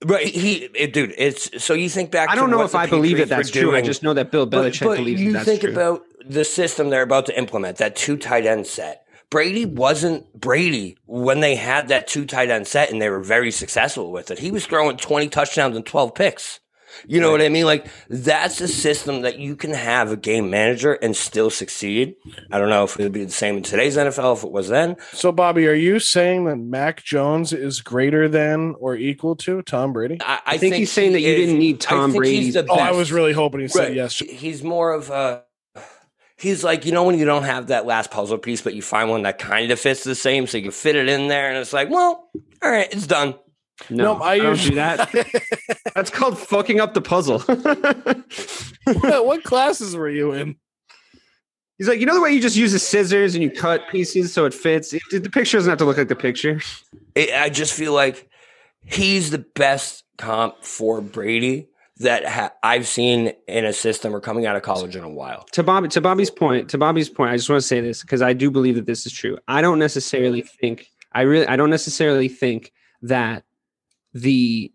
S3: Right, he, it, dude. It's so you think back.
S5: I don't know if I believe
S3: Patriots
S5: that's true. I just know that Bill
S3: But,
S5: Belichick
S3: but
S5: believes
S3: you think
S5: true.
S3: about the system they're about to implement, that two tight end set. Brady wasn't Brady when they had that two tight end set and they were very successful with it. He was throwing 20 touchdowns and 12 picks. You know what I mean? Like that's a system that you can have a game manager and still succeed. I don't know if it would be the same in today's NFL if it was then.
S2: So, Bobby, are you saying that Mac Jones is greater than or equal to Tom Brady?
S3: I,
S5: I think he's saying
S3: he
S5: that you didn't need
S3: I
S5: Tom
S3: Brady. he's
S5: Brady's-
S3: the
S2: Oh, I was really hoping he said
S3: Right.
S2: yes.
S3: He's more of a. He's like you know when you don't have that last puzzle piece, but you find one that kind of fits the same, so you can fit it in there, and it's like, well, all right, it's done.
S5: no,
S2: No, I
S5: I, don't
S2: usually-
S5: do that. That's called fucking up the puzzle.
S2: what, what classes were you in?
S5: He's like, you know the way you just use the scissors and you cut pieces so it fits. It, the picture doesn't have to look like the picture.
S3: It, I just feel like he's the best comp for Brady that ha- I've seen in a system or coming out of college in a while.
S5: To Bobby, to Bobby's point, to Bobby's point, I just want to say this because I do believe that this is true. I don't necessarily think, I really, I don't necessarily think that the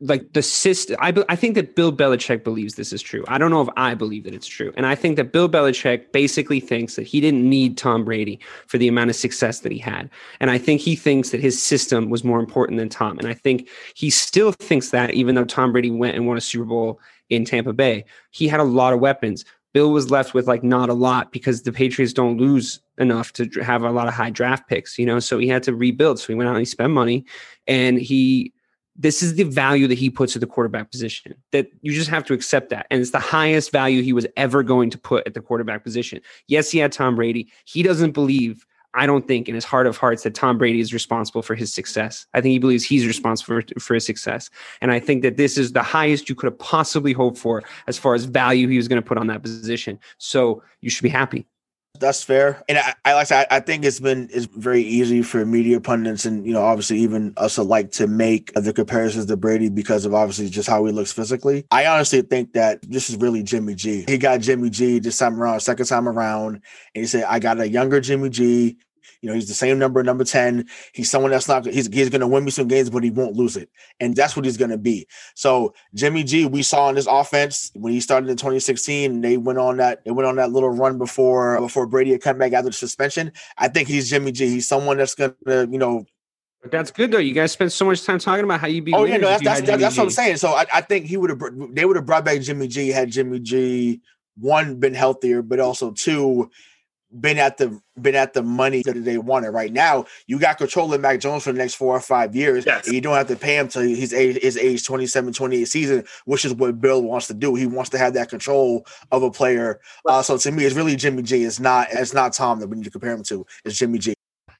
S5: like the system. I I think that Bill Belichick believes this is true. I don't know if I believe that it's true, and I think that Bill Belichick basically thinks that he didn't need Tom Brady for the amount of success that he had, and I think he thinks that his system was more important than Tom, and I think he still thinks that even though Tom Brady went and won a Super Bowl in Tampa Bay, he had a lot of weapons. Bill was left with like not a lot because the Patriots don't lose enough to have a lot of high draft picks, you know. So he had to rebuild. So he went out and he spent money, and he. This is the value that he puts at the quarterback position. That you just have to accept that, and it's the highest value he was ever going to put at the quarterback position. Yes, he had Tom Brady. He doesn't believe. I don't think in his heart of hearts that Tom Brady is responsible for his success. I think he believes he's responsible for, for his success. And I think that this is the highest you could have possibly hoped for as far as value he was going to put on that position. So you should be happy.
S7: That's fair, and I, I like I, I think it's been it's very easy for media pundits and you know obviously even us alike to make the comparisons to Brady because of obviously just how he looks physically. I honestly think that this is really Jimmy G. He got Jimmy G this time around, second time around, and he said I got a younger Jimmy G. You know, he's the same number, number 10. He's someone that's not he's he's gonna win me some games, but he won't lose it. And that's what he's gonna be. So Jimmy G, we saw in this offense when he started in 2016, they went on that they went on that little run before before Brady had come back after the suspension. I think he's Jimmy G. He's someone that's gonna, you know,
S5: But that's good though. You guys spent so much time talking about how you be.
S7: oh yeah, no, that's that's, that's, that's what I'm saying. So I, I think he would have they would have brought back Jimmy G had Jimmy G one been healthier, but also two been at the been at the money that they wanted. Right now, you got control of Mac Jones for the next four or five years.
S4: Yes.
S7: You don't have to pay him till his age his age 27, 28 season, which is what Bill wants to do. He wants to have that control of a player. Uh, so to me, it's really Jimmy G. It's not it's not Tom that we need to compare him to. It's Jimmy G.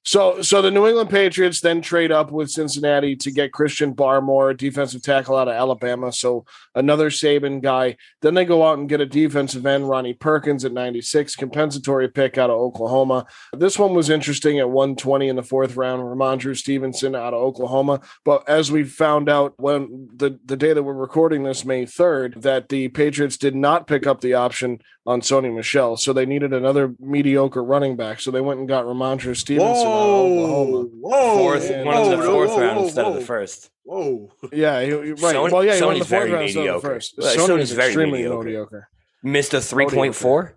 S2: So, so the New England Patriots then trade up with Cincinnati to get Christian Barmore, defensive tackle out of Alabama. So another Saban guy. Then they go out and get a defensive end, Ronnie Perkins at 96, compensatory pick out of Oklahoma. This one was interesting at 120 in the fourth round, Rhamondre Stevenson out of Oklahoma. But as we found out when the, the day that we're recording this, May 3rd, that the Patriots did not pick up the option on Sony Michel. So they needed another mediocre running back. So they went and got Rhamondre Stevenson out of Oklahoma.
S7: whoa,
S3: Fourth,
S7: whoa,
S3: one in the
S7: whoa,
S3: fourth
S7: whoa,
S3: round
S7: whoa,
S3: instead of the first.
S7: Whoa.
S2: Yeah, he, he- right.
S3: Sony-
S2: well, yeah, he won the fourth
S3: very
S2: round instead of the
S3: mediocre.
S2: first.
S3: Like,
S2: Sony's
S3: Sony's very
S2: extremely
S3: mediocre.
S2: mediocre.
S3: Missed a three point four.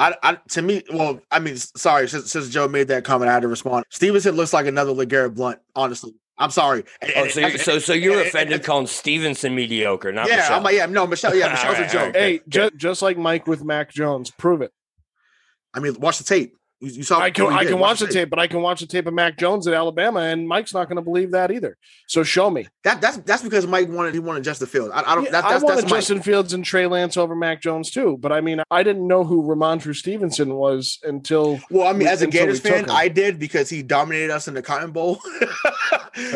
S7: I, I to me, well, I mean, sorry, since, since Joe made that comment, I had to respond. Stevenson looks like another LeGarrette Blunt, honestly. I'm sorry. And-
S3: Oh, so you're,
S7: and-
S3: so so you're
S7: and- and-
S3: offended calling Stevenson mediocre, not
S7: yeah,
S3: Michel.
S7: I'm like, yeah, no, Michel, yeah, Michel's
S3: Alright,
S7: a joke.
S3: alright.
S2: Hey, just, just like Mike with Mac Jones, prove it.
S7: I mean, watch the tape. You, you saw.
S2: I can I can watch the tape, but I can watch the tape of Mac Jones at Alabama, and Mike's not going to believe that either. So show me.
S7: That that's that's because Mike wanted he wanted Justin Fields. I, I don't.
S2: Yeah,
S7: that,
S2: I wanted
S7: that's Mike.
S2: Justin Fields and Trey Lance over Mac Jones too, but I mean, I didn't know who Rhamondre Stevenson was until
S7: Well, I mean, as a Gators fan. I did because he dominated us in the Cotton Bowl.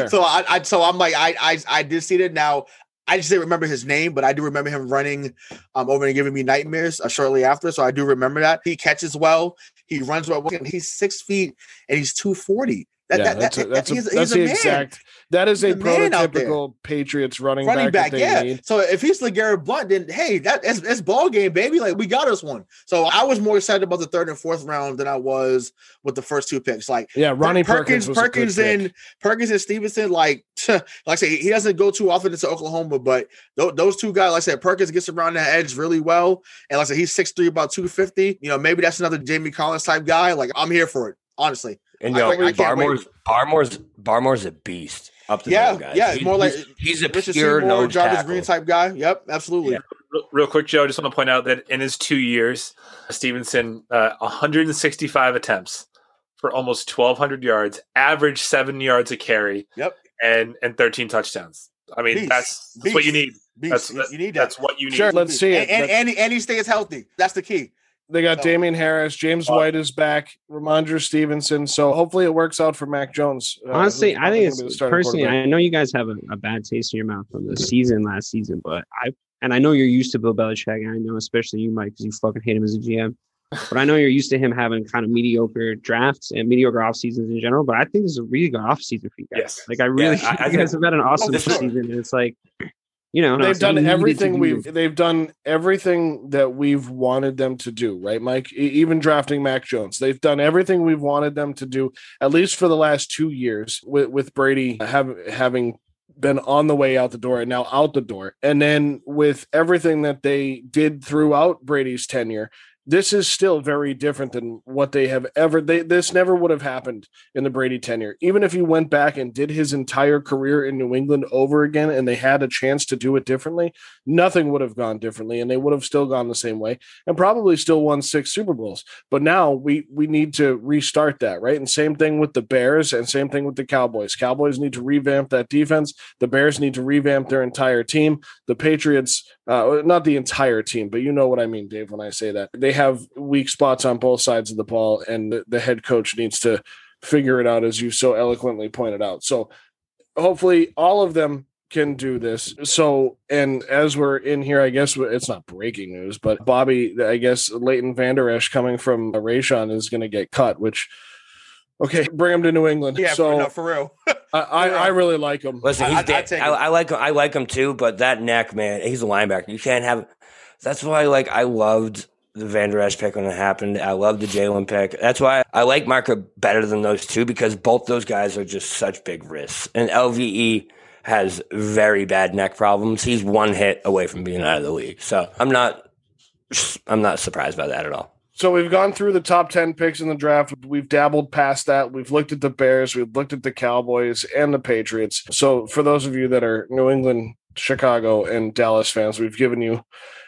S7: So I, I, so I'm like, I, I, I did see that. Now I just didn't remember his name, but I do remember him running um over and giving me nightmares uh, shortly after. So I do remember that he catches well, he runs well. and He's six feet and he's two forty. That,
S2: yeah,
S7: that,
S2: that's
S7: that,
S2: a, that's, a, that's
S7: he's a
S2: the
S7: man.
S2: exact. That is a
S7: He's a man out there.
S2: prototypical Patriots running,
S7: running
S2: back,
S7: back, yeah.
S2: need.
S7: So if he's LeGarrette Blunt, then hey, that it's, it's ball game, baby. Like we got us one. So I was more excited about the third and fourth round than I was with the first two picks. Like
S2: Yeah, Ronnie
S7: Perkins,
S2: Perkins, was a
S7: Perkins,
S2: pick.
S7: and Perkins and Stevenson, like like I say, he doesn't go too often into Oklahoma, but th- those two guys, like I said, Perkins gets around that edge really well, and like I said, he's 6'3", about two fifty. You know, maybe that's another Jamie Collins type guy. Like I'm here for it, honestly.
S3: And yo,
S7: I can't wait.
S3: Barmore's Barmore's Barmore's a beast. Up to
S7: Yeah,
S3: guys.
S7: yeah, it's
S3: He-
S7: more like
S3: he's, he's a
S7: Richard
S3: pure
S7: Seymour,
S3: no
S7: Jarvis
S3: tackle.
S7: Green type guy. Yep, absolutely.
S4: Yeah. Real, real quick, Joe, I just want to point out that in his two years, Stevenson, uh, 165 attempts for almost 1,200 yards, average seven yards a carry,
S7: Yep.
S4: and and 13 touchdowns. I mean,
S7: Beast.
S4: that's, that's what you need.
S7: Beast.
S4: That's
S7: you need that.
S4: That's what you need.
S2: Sure, let's see it.
S7: and, and, and, he, and he stays healthy. That's the key.
S2: They got
S7: So-
S2: Damien Harris, James
S4: Well-
S2: White is back, Rhamondre Stevenson. So hopefully it works out for Mac Jones. uh,
S5: Honestly, I think
S2: probably gonna be the
S5: it's personally. I know you guys have a, a bad taste in your mouth from the season last season, but I and I know you're used to Bill Belichick, and I know especially you, Mike, because you fucking hate him as a GM. But I know you're used to him having kind of mediocre drafts and mediocre off seasons in general. But I think this is a really good off season for you guys.
S4: Yes.
S5: Like I really,
S3: I- I
S5: you guys have had an awesome
S7: for
S5: season. And it's like, you know,
S2: they've done everything we've they've done everything that we've wanted them to do right mike? Even drafting mac jones. They've done everything we've wanted them to do at least for the last two years with, with brady have, having been on the way out the door and now out the door. And then with everything that they did throughout brady's tenure this is still very different than what they have ever they this never would have happened in the Brady tenure. Even if he went back and did his entire career in New England over again and they had a chance to do it differently, nothing would have gone differently and they would have still gone the same way and probably still won six Super Bowls. But now we we need to restart that, right? And same thing with the Bears and same thing with the Cowboys. Cowboys need to revamp that defense. The Bears need to revamp their entire team. The Patriots uh, not the entire team, but you know what I mean, Dave, when I say that. They have weak spots on both sides of the ball, and the, the head coach needs to figure it out, as you so eloquently pointed out. So hopefully, all of them can do this. So, and as we're in here, I guess it's not breaking news, but Bobby, I guess Leighton Vander Esch coming from Rayshawn is going to get cut, which. Okay, bring him to New England.
S7: Yeah,
S2: so
S7: for, no, for real.
S2: I, I, I really like him.
S3: Listen,
S7: I-
S3: he's
S7: I'd-
S3: da-
S7: I'd
S3: I. I like him. I like him too, but that neck, man, he's a linebacker. You can't have. That's why, like, I loved the Vander Esch pick when it happened. I love the Jalen pick. That's why I like Marco better than those two because both those guys are just such big risks. And LVE has very bad neck problems. He's one hit away from being out of the league. So I'm not. I'm not surprised by that at all.
S2: So we've gone through the top 10 picks in the draft. We've dabbled past that. We've looked at the Bears, we've looked at the Cowboys and the Patriots. So for those of you that are New England Chicago and Dallas fans. We've given you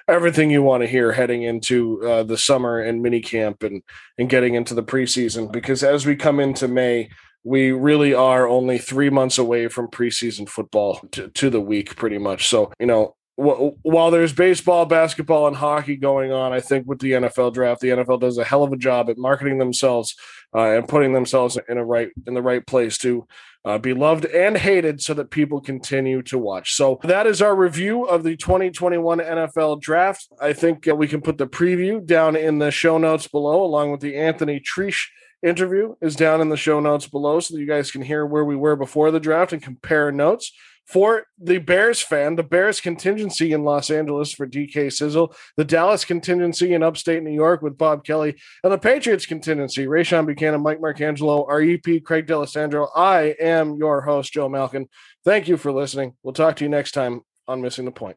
S2: everything you want to hear heading into uh, the summer and mini camp and and getting into the preseason because as we come into May, we really are only three months away from preseason football to, to the week, pretty much. So you know. While there's baseball, basketball, and hockey going on, I think with the NFL draft, the NFL does a hell of a job at marketing themselves uh, and putting themselves in a right in the right place to uh, be loved and hated so that people continue to watch. So that is our review of the 2021 NFL draft. I think uh, we can put the preview down in the show notes below, along with the Anthony Treash interview is down in the show notes below so that you guys can hear where we were before the draft and compare notes for the Bears fan, the Bears contingency in Los Angeles for DK Sizzle, the Dallas contingency in upstate New York with Bob Kelly, and the Patriots contingency, Rayshawn Buchanan, Mike Marcangelo, REP, Craig D'Alessandro. I am your host, Joe Malkin. Thank you for listening. We'll talk to you next time on Missing the Point.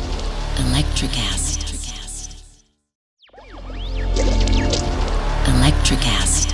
S8: Electricast. Electricast.